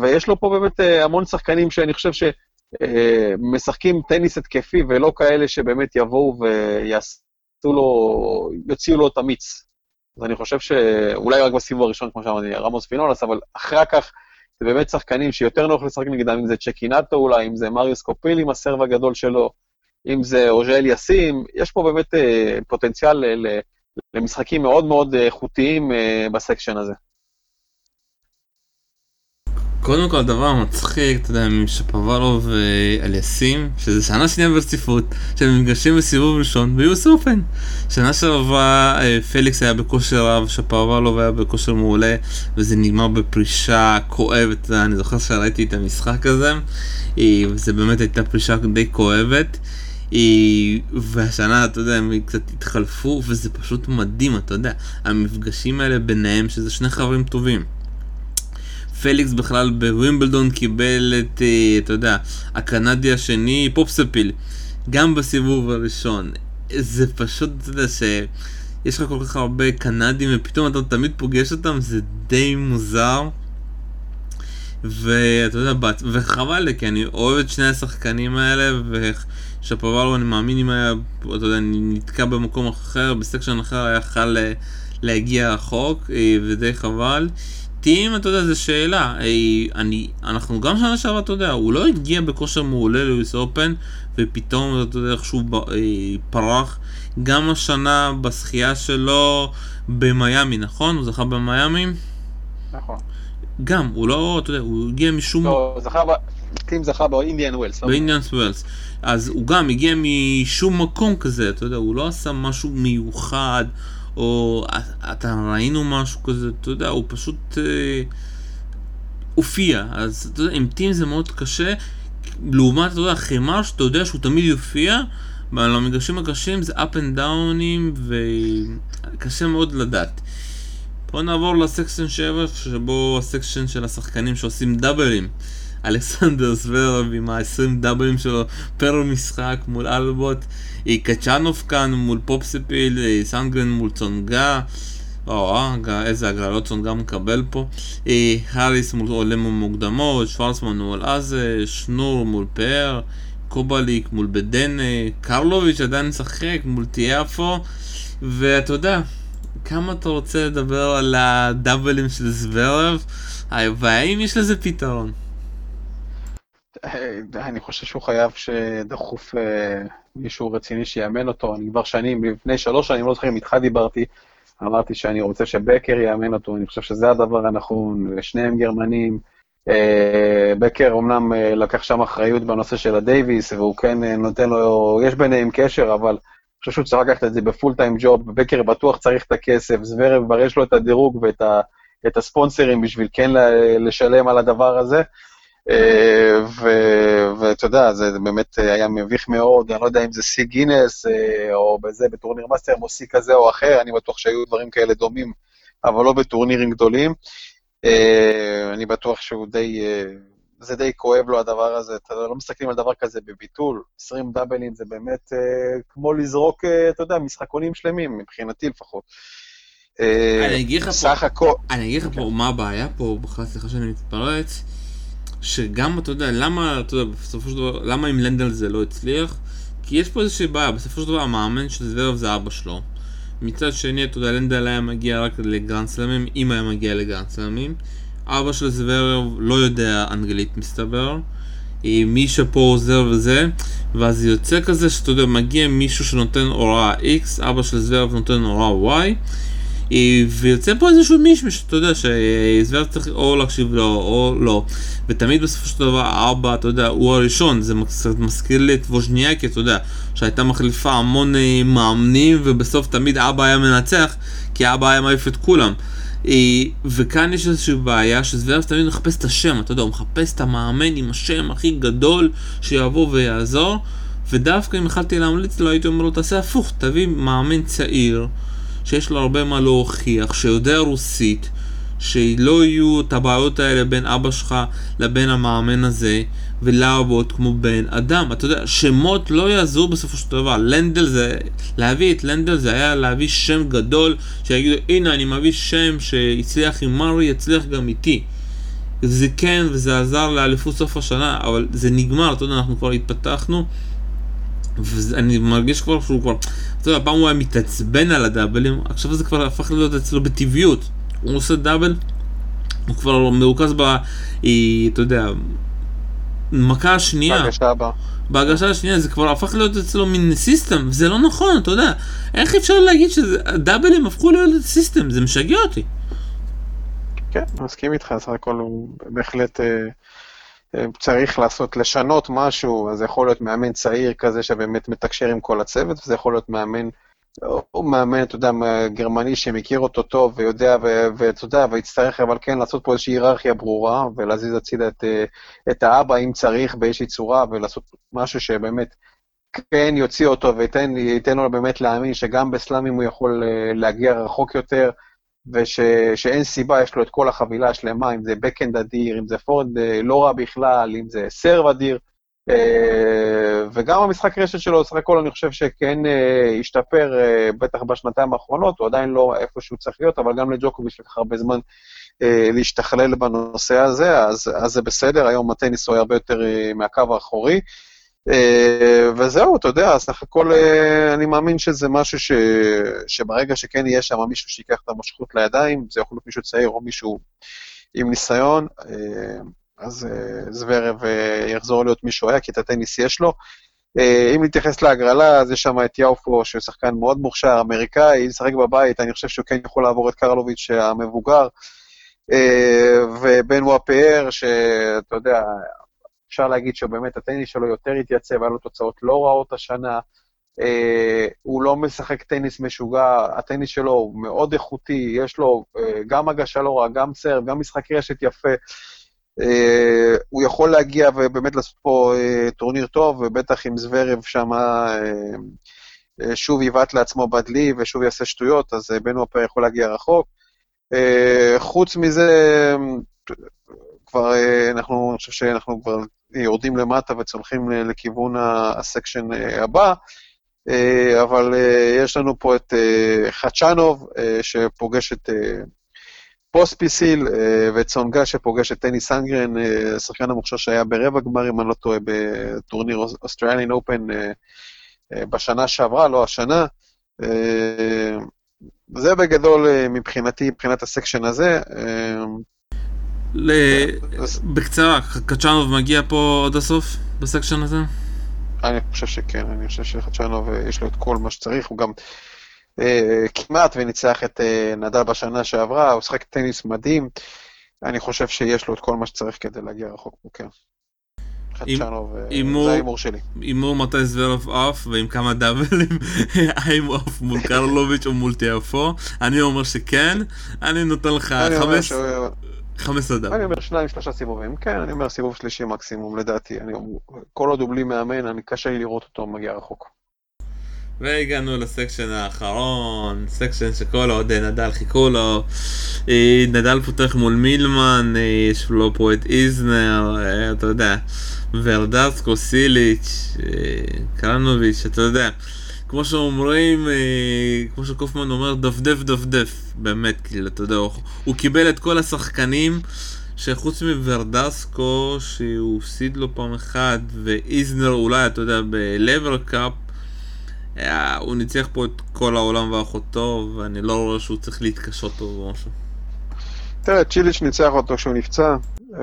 ויש לו פה באמת המון שחקנים שאני חושב ש... אה, טניס התקפי ולא כאלה שבאמת יבואו ויעשו לו, יוציאו לו את המיץ. אז אני חושב שאולי רק בסיבוב הראשון, כמו שאמרתי, רמוס פינולס, אבל אחר כך זה באמת שחקנים שיותר נוח לשחק נגדם, אם זה צ'קינטו אולי, אם זה מריוס קופיל עם הסרב הגדול שלו, אם זה אוז'אל יאסים, יש פה באמת אה, פוטנציאל למשחקים מאוד מאוד איכותיים אה, בסקשן הזה. קודם כל הדבר המצחיק, אתה יודע, משפוולוב ואליסים, שזה שנה שנייה ברציפות, שהם נפגשים בסיבוב ראשון ביוס אופן. שנה שעברה אה, פליקס היה בכושר רב, שפוולוב היה בכושר מעולה, וזה נגמר בפרישה כואבת, אני זוכר שראיתי את המשחק הזה, אה, וזה באמת הייתה פרישה די כואבת. אה, והשנה, אתה יודע, הם קצת התחלפו, וזה פשוט מדהים, אתה יודע, המפגשים האלה ביניהם, שזה שני חברים טובים. פליקס בכלל בווימבלדון קיבל את, אה, אתה יודע, הקנדי השני, פופספיל, גם בסיבוב הראשון. זה פשוט, אתה יודע, שיש לך כל כך הרבה קנדים ופתאום אתה תמיד פוגש אותם, זה די מוזר. ואתה יודע, וחבל לי, כי אני אוהב את שני השחקנים האלה, ושפוואלו, אני מאמין אם היה, אתה יודע, נתקע במקום אחר, בסקשן אחר היה חל להגיע רחוק, אה, ודי חבל. טים, אתה יודע, זו שאלה. אי, אני, אנחנו גם שנה שעברה, אתה יודע, הוא לא הגיע בכושר מעולה לוויס אופן, ופתאום, אתה יודע, איכשהו אי, פרח. גם השנה בשחייה שלו במיאמי, נכון? הוא זכה במיאמי? נכון. גם, הוא לא, אתה יודע, הוא הגיע משום... לא, זכה ב... טים זכה באינדיאן ווילס. לא? באינדיאן ווילס. אז הוא גם הגיע משום מקום כזה, אתה יודע, הוא לא עשה משהו מיוחד. או אתה ראינו משהו כזה, אתה יודע, הוא פשוט אה, הופיע, אז אתה יודע, עם טים זה מאוד קשה, לעומת, אתה יודע, חימר שאתה יודע שהוא תמיד יופיע, אבל המגרשים הקשים זה up and downים וקשה מאוד לדעת. בואו נעבור ל section 7, שבו ה section של השחקנים שעושים דאבלים. אלכסנדר זוורב עם ה-20 דאבלים שלו פר משחק מול אלבוט, קצ'אנוב כאן מול פופסיפיל, סנגרן מול צונגה, או, אה, איזה הגרלות צונגה מקבל פה, האריס מול עולה מוקדמות, שוורצמן מול עזה, שנור מול פאר, קובליק מול בדנה, קרלוביץ' עדיין משחק מול טיאפו, ואתה יודע, כמה אתה רוצה לדבר על הדאבלים של זוורב, והאם יש לזה פתרון? אה, אני חושב שהוא חייב שדחוף אה, מישהו רציני שיאמן אותו. אני כבר שנים, לפני שלוש שנים, לא זוכר אם איתך דיברתי, אמרתי שאני רוצה שבקר יאמן אותו, אני חושב שזה הדבר הנכון, ושניהם גרמנים. אה, בקר אמנם לקח שם אחריות בנושא של הדייוויס, והוא כן נותן לו, יש ביניהם קשר, אבל אני חושב שהוא צריך לקחת את זה בפול טיים ג'וב, בקר בטוח צריך את הכסף, זוורב כבר יש לו את הדירוג ואת ה, את הספונסרים בשביל כן לשלם על הדבר הזה. אה, ואתה יודע, זה באמת היה מביך מאוד, אני לא יודע אם זה שיא גינס, אה, או בזה, בטורניר מאסטר, או שיא כזה או אחר, אני בטוח שהיו דברים כאלה דומים, אבל לא בטורנירים גדולים. אה, אני בטוח שהוא די, זה די כואב לו הדבר הזה, אתה לא מסתכלים על דבר כזה בביטול, 20 דאבלים זה באמת כמו לזרוק, אתה יודע, משחקונים שלמים, מבחינתי לפחות. אני אגיד לך פה, אני אגיד לך פה מה הבעיה פה, בכלל סליחה שאני מתפרץ. שגם, אתה יודע, למה, אתה יודע, בסופו של דבר, למה עם לנדל זה לא הצליח? כי יש פה איזושהי בעיה, בסופו של דבר המאמן של זוורב זה אבא שלו. מצד שני, אתה יודע, לנדל היה מגיע רק לגרנד סלמים, אם היה מגיע לגרנד סלמים. אבא של זוורב לא יודע אנגלית מסתבר. מי שפה עוזר וזה, ואז יוצא כזה שאתה יודע, מגיע מישהו שנותן הוראה X, אבא של זוורב נותן הוראה Y, אה, ויוצא פה איזשהו מישמיש, אתה יודע, שזוורב צריך או להקשיב לו או לא. ותמיד בסופו של דבר ארבע, אתה יודע, הוא הראשון, זה מזכיר לי את ווז'ניאקי, אתה יודע, שהייתה מחליפה המון אה, מאמנים, ובסוף תמיד אבא היה מנצח, כי אבא היה מעיף את כולם. אה, וכאן יש איזושהי בעיה שזוורב תמיד מחפש את השם, אתה יודע, הוא מחפש את המאמן עם השם הכי גדול שיבוא ויעזור, ודווקא אם יכלתי להמליץ לו, הייתי אומר לו, תעשה הפוך, תביא מאמן צעיר. שיש לו הרבה מה להוכיח, שיודע רוסית, שלא יהיו את הבעיות האלה בין אבא שלך לבין המאמן הזה, ולעבוד כמו בן אדם. אתה יודע, שמות לא יעזרו בסופו של דבר. לנדל זה, להביא את לנדל זה היה להביא שם גדול, שיגידו, הנה אני מביא שם שהצליח עם מרי, יצליח גם איתי. זה כן, וזה עזר לאליפות סוף השנה, אבל זה נגמר, אתה יודע, אנחנו כבר התפתחנו. ואני מרגיש כבר שהוא כבר, אתה יודע, פעם הוא היה מתעצבן על הדאבלים, עכשיו זה כבר הפך להיות אצלו בטבעיות. הוא עושה double, הוא כבר מרוכז ב... אה, אתה יודע, מכה השנייה. בהגשה הבאה. בהגשה השנייה זה כבר הפך להיות אצלו מין system, וזה לא נכון, אתה יודע. איך אפשר להגיד שדאבלים הפכו להיות system? זה משגע אותי. כן, מסכים איתך, סך הכל הוא בהחלט אה, צריך לעשות, לשנות משהו, אז זה יכול להיות מאמן צעיר כזה שבאמת מתקשר עם כל הצוות, וזה יכול להיות מאמן, הוא מאמן, אתה יודע, גרמני שמכיר אותו טוב ויודע, ואתה יודע, ויצטרך אבל כן לעשות פה איזושהי היררכיה ברורה, ולהזיז הצידה את, אה, את האבא אם צריך באיזושהי צורה, ולעשות משהו שבאמת כן יוציא אותו וייתן לו באמת להאמין שגם בסלאמים הוא יכול להגיע רחוק יותר. ושאין סיבה, יש לו את כל החבילה השלמה, אם זה בקאנד אדיר, אם זה פורד אה, לא רע בכלל, אם זה סרב אדיר, אה, וגם המשחק רשת שלו, סך הכל אני חושב שכן אה, השתפר, בטח בשנתיים האחרונות, הוא עדיין לא איפה שהוא צריך להיות, אבל גם לג'וקוביץ' לקח הרבה זמן להשתכלל בנושא הזה, אז, אז זה בסדר, היום הטניס הוא הרבה יותר מהקו האחורי. אה, וזהו, אתה יודע, סך הכל אה, אני מאמין שזה משהו ש... שברגע שכן יהיה שם מישהו שיקח את המשכות לידיים, זה יכול להיות מישהו צעיר או מישהו עם ניסיון, אה, אז זוורב יחזור להיות מי שהוא היה, כי את הטניס יש לו. אם נתייחס להגרלה, אז יש שם את יאופו, שהוא שחקן מאוד מוכשר, אמריקאי, לשחק בבית, אני חושב שהוא כן יכול לעבור את קרלוביץ' המבוגר, ובן וואפאר, שאתה יודע, אפשר להגיד שבאמת הטניס שלו יותר התייצב, היה לו תוצאות לא רעות השנה. Uh, הוא לא משחק טניס משוגע, הטניס שלו הוא מאוד איכותי, יש לו uh, גם הגשה לא רעה, גם serve, גם משחק רשת יפה. אה, הוא יכול להגיע ובאמת לעשות פה אה, טורניר טוב, ובטח עם זוורב שם אה, אה, שוב יבעט לעצמו בדלי ושוב יעשה שטויות, אז אה, בנואה פר יכול להגיע רחוק. אה, חוץ מזה, כבר אנחנו, אני חושב שאנחנו כבר יורדים למטה וצונחים לכיוון ה section אה, הבא, אה, אבל אה, יש לנו פה את חצ'אנוב, שפוגש את פוספיסיל, ואת סונגה, שפוגש את טניס סנדגרן, השחקן המוכשר שהיה ברבע גמר, אם אני לא טועה, בטורניר אוסטרליאן אופן בשנה שעברה, לא השנה. זה בגדול מבחינתי, מבחינת ה section הזה. ל... בקצרה, קצ'אנוב מגיע פה עד הסוף ב section הזה? אני חושב שכן, אני חושב שקצ'אנוב אה, יש לו את כל מה שצריך, הוא גם אה, כמעט וניצח את אה, נדל בשנה שעברה, הוא שחק טניס מדהים, אני חושב שיש לו את כל מה שצריך כדי להגיע רחוק פה, כן. חדשנוב, אה, זה ההימור שלי. הימור מתי זוורף עף ועם כמה דאבלים, האם הוא עף מול קרלוביץ' או מול תיאפו, אני אומר שכן, אני נותן לך חמש... 15 דקות. אני אומר שניים, שלושה סיבובים. כן, אני אומר סיבוב שלישי מקסימום, לדעתי. אני, כל עוד הוא בלי מאמן, אני קשה לי לראות אותו מגיע רחוק. והגענו ל section האחרון, section שכל אוהדי נדל חיכו לו. אה, נדל פותח מול מילמן, אה, יש לו פה את איזנר, אה, אתה יודע, ורדסקו, סיליץ', קרנוביץ', אתה יודע. כמו שאומרים, אה, כמו שקופמן אומר, דפדף דפדף, באמת, כאילו, אתה יודע, הוא, הוא קיבל את כל השחקנים שחוץ מוורדסקו, שהוא הפסיד לו פעם אחת, ואיזנר אולי, אתה יודע, בלבר קאפ, אה, הוא ניצח פה את כל העולם ואחותו, ואני לא רואה שהוא צריך להתקשות פה או משהו. תראה, צ'יליץ' ניצח אותו כשהוא נפצע,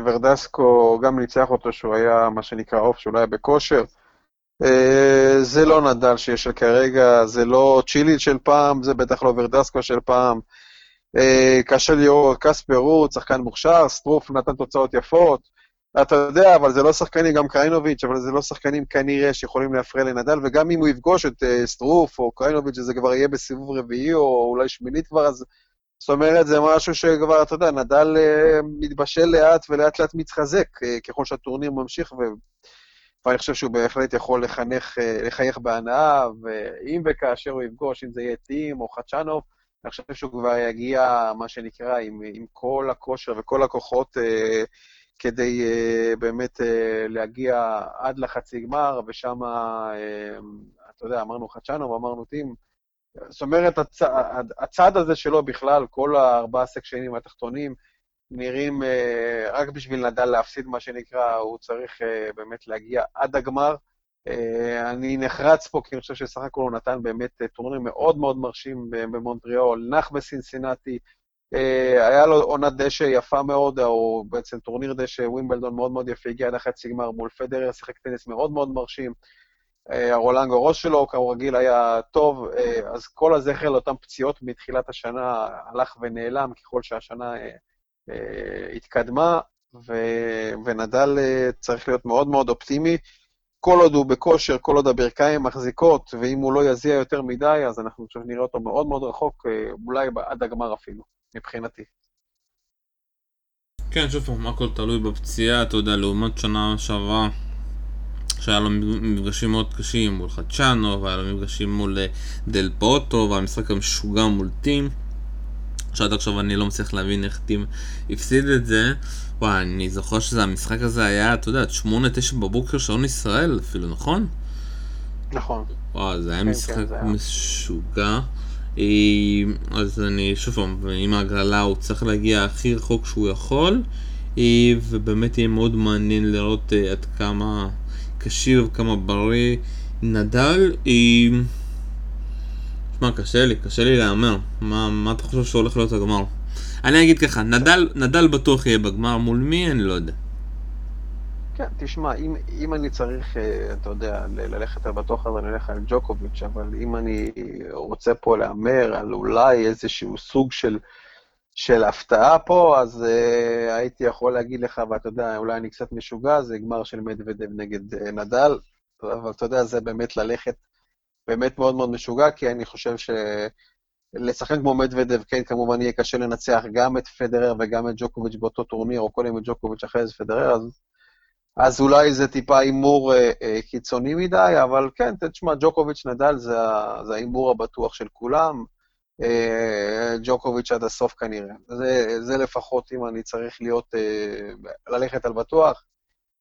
ורדסקו גם ניצח אותו שהוא היה, מה שנקרא, עוף, שהוא לא היה בכושר. אה, זה לא נדל שיש כרגע, זה לא צ'ילית של פעם, זה בטח לא ורדסקו של פעם. אה, קשה לראות, קספר רות, שחקן מוכשר, סטרוף נתן תוצאות יפות. אתה יודע, אבל זה לא שחקנים, גם קריינוביץ', אבל זה לא שחקנים כנראה שיכולים להפריע לנדל, וגם אם הוא יפגוש את uh, סטרוף או קריינוביץ', שזה כבר יהיה בסיבוב רביעי או אולי שמינית כבר, אז זאת אומרת, זה משהו שכבר, אתה יודע, נדל מתבשל לאט ולאט לאט מתחזק ככל שהטורניר ממשיך, ו... ואני חושב שהוא בהחלט יכול לחנך, אה, לחייך בהנאה, ואם וכאשר הוא יפגוש, אם זה יהיה טים או חדשנוב, אני חושב שהוא כבר יגיע, מה שנקרא, עם, עם כל הכושר וכל הכוחות אה, כדי אה, באמת אה, להגיע עד לחצי גמר, ושם, אה, אתה יודע, אמרנו חדשנוב, אמרנו טים. זאת אומרת, הצ, הצעד הזה שלו בכלל, כל הארבעה סקשנים התחתונים, נראים, אה, רק בשביל נדל להפסיד, מה שנקרא, הוא צריך אה, באמת להגיע עד הגמר. אה, אני נחרץ פה, כי אני חושב שסך הכל הוא נתן באמת טורניר מאוד מאוד מרשים במונטריאול, נח בסינסינטי, היה לו עונת דשא יפה מאוד, או בעצם טורניר דשא ווימבלדון מאוד מאוד יפה, הגיע עד החצי גמר מול פדרר, שיחק טניס מאוד מאוד מרשים. הרולנד גארוס שלו, כרגיל, היה טוב, אז כל הזכר לאותן פציעות מתחילת השנה הלך ונעלם ככל שהשנה התקדמה, ו, ונדל צריך להיות מאוד מאוד אופטימי. כל עוד הוא בכושר, כל עוד הברכיים מחזיקות, ואם הוא לא יזיע יותר מדי, אז אנחנו עכשיו נראה אותו מאוד מאוד רחוק, אולי עד הגמר אפילו, מבחינתי. כן, שוב פעם, הכל תלוי בפציעה, אתה יודע, לעומת שנה שעברה, שהיה לו מפגשים מאוד קשים מול חדשנו, והיה לו מפגשים מול אה, דל פוטו, והמשחק המשוגע מול טים. שעד עכשיו אני לא מצליח להבין איך טים הפסיד את זה. וואי, אני זוכר שזה המשחק הזה היה, אתה יודע, 8-9 בבוקר שעון ישראל אפילו, נכון? נכון. וואי, זה היה כן, משחק כן, משוגע. אה, אז אני, שוב פעם, עם ההגרלה הוא צריך להגיע הכי רחוק שהוא יכול, אה, ובאמת יהיה מאוד מעניין לראות אה, עד כמה כשיר וכמה בריא נדל. תשמע, קשה לי, קשה לי להמר. מה, מה אתה חושב שהולך להיות הגמר? אני אגיד ככה, נדל, נדל בטוח יהיה בגמר, מול מי? אני לא יודע. כן, תשמע, אם, אם אני צריך, אה, אתה יודע, ללכת על בטוח אז אני אלך על ג'וקוביץ', אבל אם אני רוצה פה להמר על אולי איזשהו סוג של, של הפתעה פה, אז uh, הייתי יכול להגיד לך, ואתה יודע, אולי אני קצת משוגע, זה גמר של מדוודב נגד uh, נדל, אבל אתה יודע, זה באמת ללכת באמת מאוד מאוד משוגע, כי אני חושב ש... לשחק כמו מדוודב, כן, כמובן יהיה קשה לנצח גם את פדרר וגם את ג'וקוביץ' באותו טורניר, או קודם את ג'וקוביץ' אחרי זה פדרר, אז אז אולי זה טיפה הימור אה, אה, קיצוני מדי, אבל כן, תשמע, ג'וקוביץ' נדל זה, זה ההימור הבטוח של כולם. אה, ג'וקוביץ' עד הסוף כנראה. זה, זה לפחות אם אני צריך להיות, אה, ללכת על בטוח.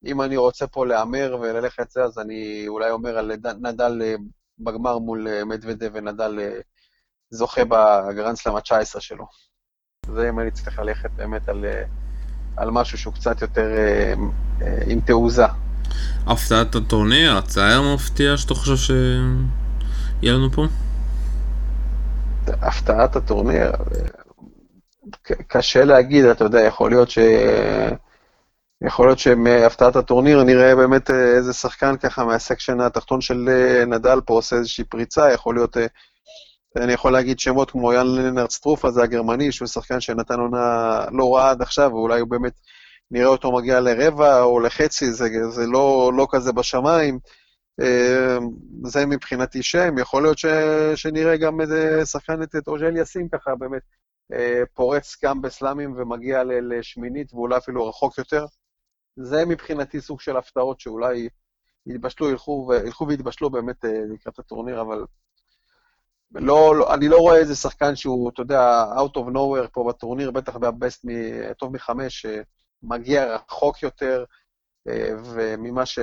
אם אני רוצה פה להמר וללכת זה, אז אני אולי אומר על נדל אה, בגמר מול אה, מדוודה ונדל אה, זוכה בגרנדסלאם ה-19 שלו. זה אם אני צריך ללכת באמת על... אה, על משהו שהוא קצת יותר עם תעוזה. הפתעת הטורניר, הצער מפתיע שאתה חושב שיהיה לנו פה? הפתעת הטורניר, קשה להגיד, אתה יודע, יכול להיות ש... יכול להיות שמהפתעת הטורניר נראה באמת איזה שחקן ככה מהסקשן התחתון של נדל פה עושה איזושהי פריצה, יכול להיות, אני יכול להגיד שמות כמו יאן לנרד סטרופה, זה הגרמני, שהוא שחקן שנתן עונה לא רעה עד עכשיו, ואולי הוא באמת נראה אותו מגיע לרבע או לחצי, זה, זה לא, לא כזה בשמיים. אה, זה מבחינתי שם, יכול להיות ש, שנראה גם איזה שחקן את אורג'ל יאסין ככה, באמת אה, פורץ גם בסלאמים ומגיע לשמינית ואולי אפילו רחוק יותר. זה מבחינתי סוג של הפתעות שאולי יתבשלו, ילכו, ילכו ויתבשלו באמת אה, לקראת הטורניר, אבל לא, לא, אני לא רואה איזה שחקן שהוא, אתה יודע, out of nowhere פה בטורניר, בטח בהבסט טוב מחמש, מגיע רחוק יותר, אה, וממה ש,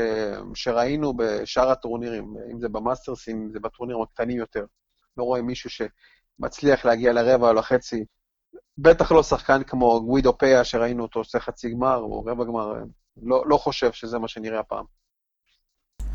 שראינו בשאר הטורנירים, אם זה במאסטרס, אם זה בטורנירים הקטנים יותר. לא רואה מישהו שמצליח להגיע לרבע או לחצי. בטח לא שחקן כמו גווידו פיה, שראינו אותו עושה חצי גמר או רבע גמר, לא, לא חושב שזה מה שנראה הפעם.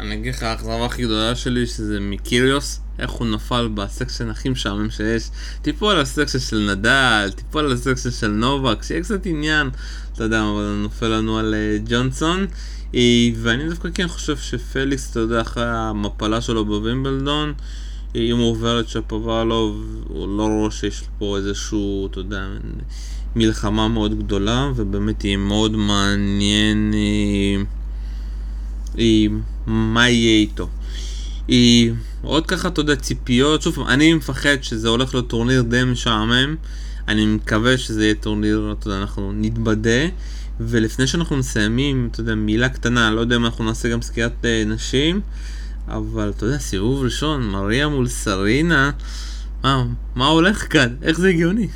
אני אגיד לך, האכזבה הכי גדולה שלי שזה מקיריוס, איך הוא נפל בסקשן הכי משעמם שיש. טיפו על הסקשן של נדל, טיפו על הסקשן של נובק, שיהיה קצת עניין, אתה יודע, אבל נופל לנו על uh, ג'ונסון. Uh, ואני דווקא כן חושב שפליקס, אתה יודע, אחרי המפלה שלו בווימבלדון, uh, אם הוא עובר את שפובלוב, הוא לא רואה שיש פה איזשהו, אתה יודע, מלחמה מאוד גדולה, ובאמת יהיה מאוד מעניין. Uh, מה יהיה איתו. היא עוד ככה, אתה יודע, ציפיות, שוב, אני מפחד שזה הולך להיות טורניר די משעמם, אני מקווה שזה יהיה טורניר, אתה יודע, אנחנו נתבדה, ולפני שאנחנו מסיימים, אתה יודע, מילה קטנה, לא יודע אם אנחנו נעשה גם סקירת אה, נשים, אבל אתה יודע, סיבוב ראשון, מריה מול סרינה, מה, מה הולך כאן? איך זה הגיוני?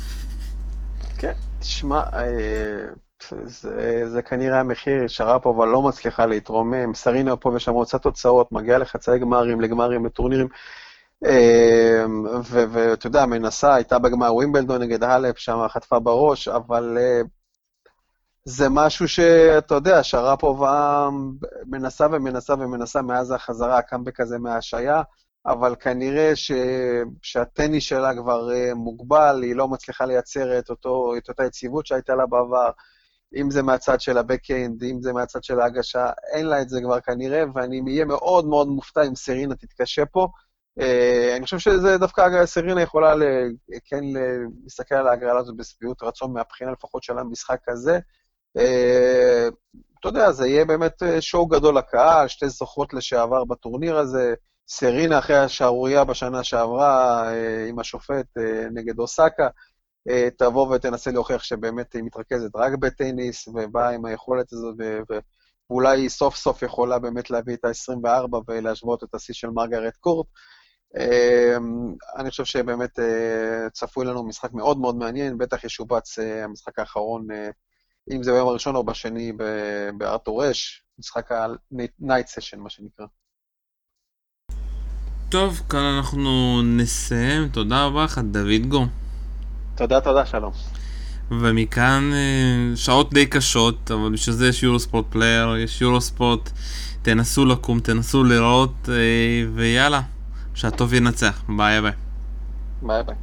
תשמע, אה... זה, זה כנראה המחיר, שרפובה לא מצליחה להתרומם, סרינה פה ושם רוצה תוצאות, מגיעה לחצאי גמרים, לגמרים, לטורנירים, אמ, ואתה יודע, מנסה, הייתה בגמר ווימבלדון נגד האלפ, שם חטפה בראש, אבל אה, זה משהו שאתה יודע, שרפובה מנסה ומנסה ומנסה מאז החזרה, הקאמבק הזה מההשעיה, אבל כנראה ש... שהטניס שלה כבר אה, מוגבל, היא לא מצליחה לייצר את, אותו, את אותה יציבות שהייתה לה בעבר. אם זה מהצד של ה-Backend, אם זה מהצד של ההגשה, אין לה את זה כבר כנראה, ואני אהיה מאוד מאוד מופתע אם סרינה תתקשה פה, אה, אני חושב שזה דווקא סרינה יכולה כן להסתכל על ההגרלה הזאת בשביעות רצון מהבחינה לפחות של המשחק הזה. אתה יודע, זה יהיה באמת שואו גדול לקהל, שתי זוכות לשעבר בטורניר הזה. סרינה אחרי השערורייה בשנה שעברה עם השופט נגד אוסקה, תבוא ותנסה להוכיח שבאמת היא מתרכזת רק בטניס, ובאה עם היכולת הזאת, ואולי היא סוף סוף יכולה באמת להביא את ה-24 ולהשוות את השיא של מרגרט קורט. אני חושב שבאמת צפוי לנו משחק מאוד מאוד מעניין, בטח ישובץ המשחק האחרון, אם זה ביום הראשון או בשני בארתור אש, משחק ה-night session, מה שנקרא. טוב, כאן אנחנו נסיים. תודה רבה לך, דוד גור. תודה, תודה, שלום. ומכאן אה, שעות די קשות, אבל בשביל זה יש יורוספורט פלייר, יש יורוספורט, תנסו לקום, תנסו לראות, אה, ויאללה, שהטוב ינצח. ביי ביי. ביי ביי.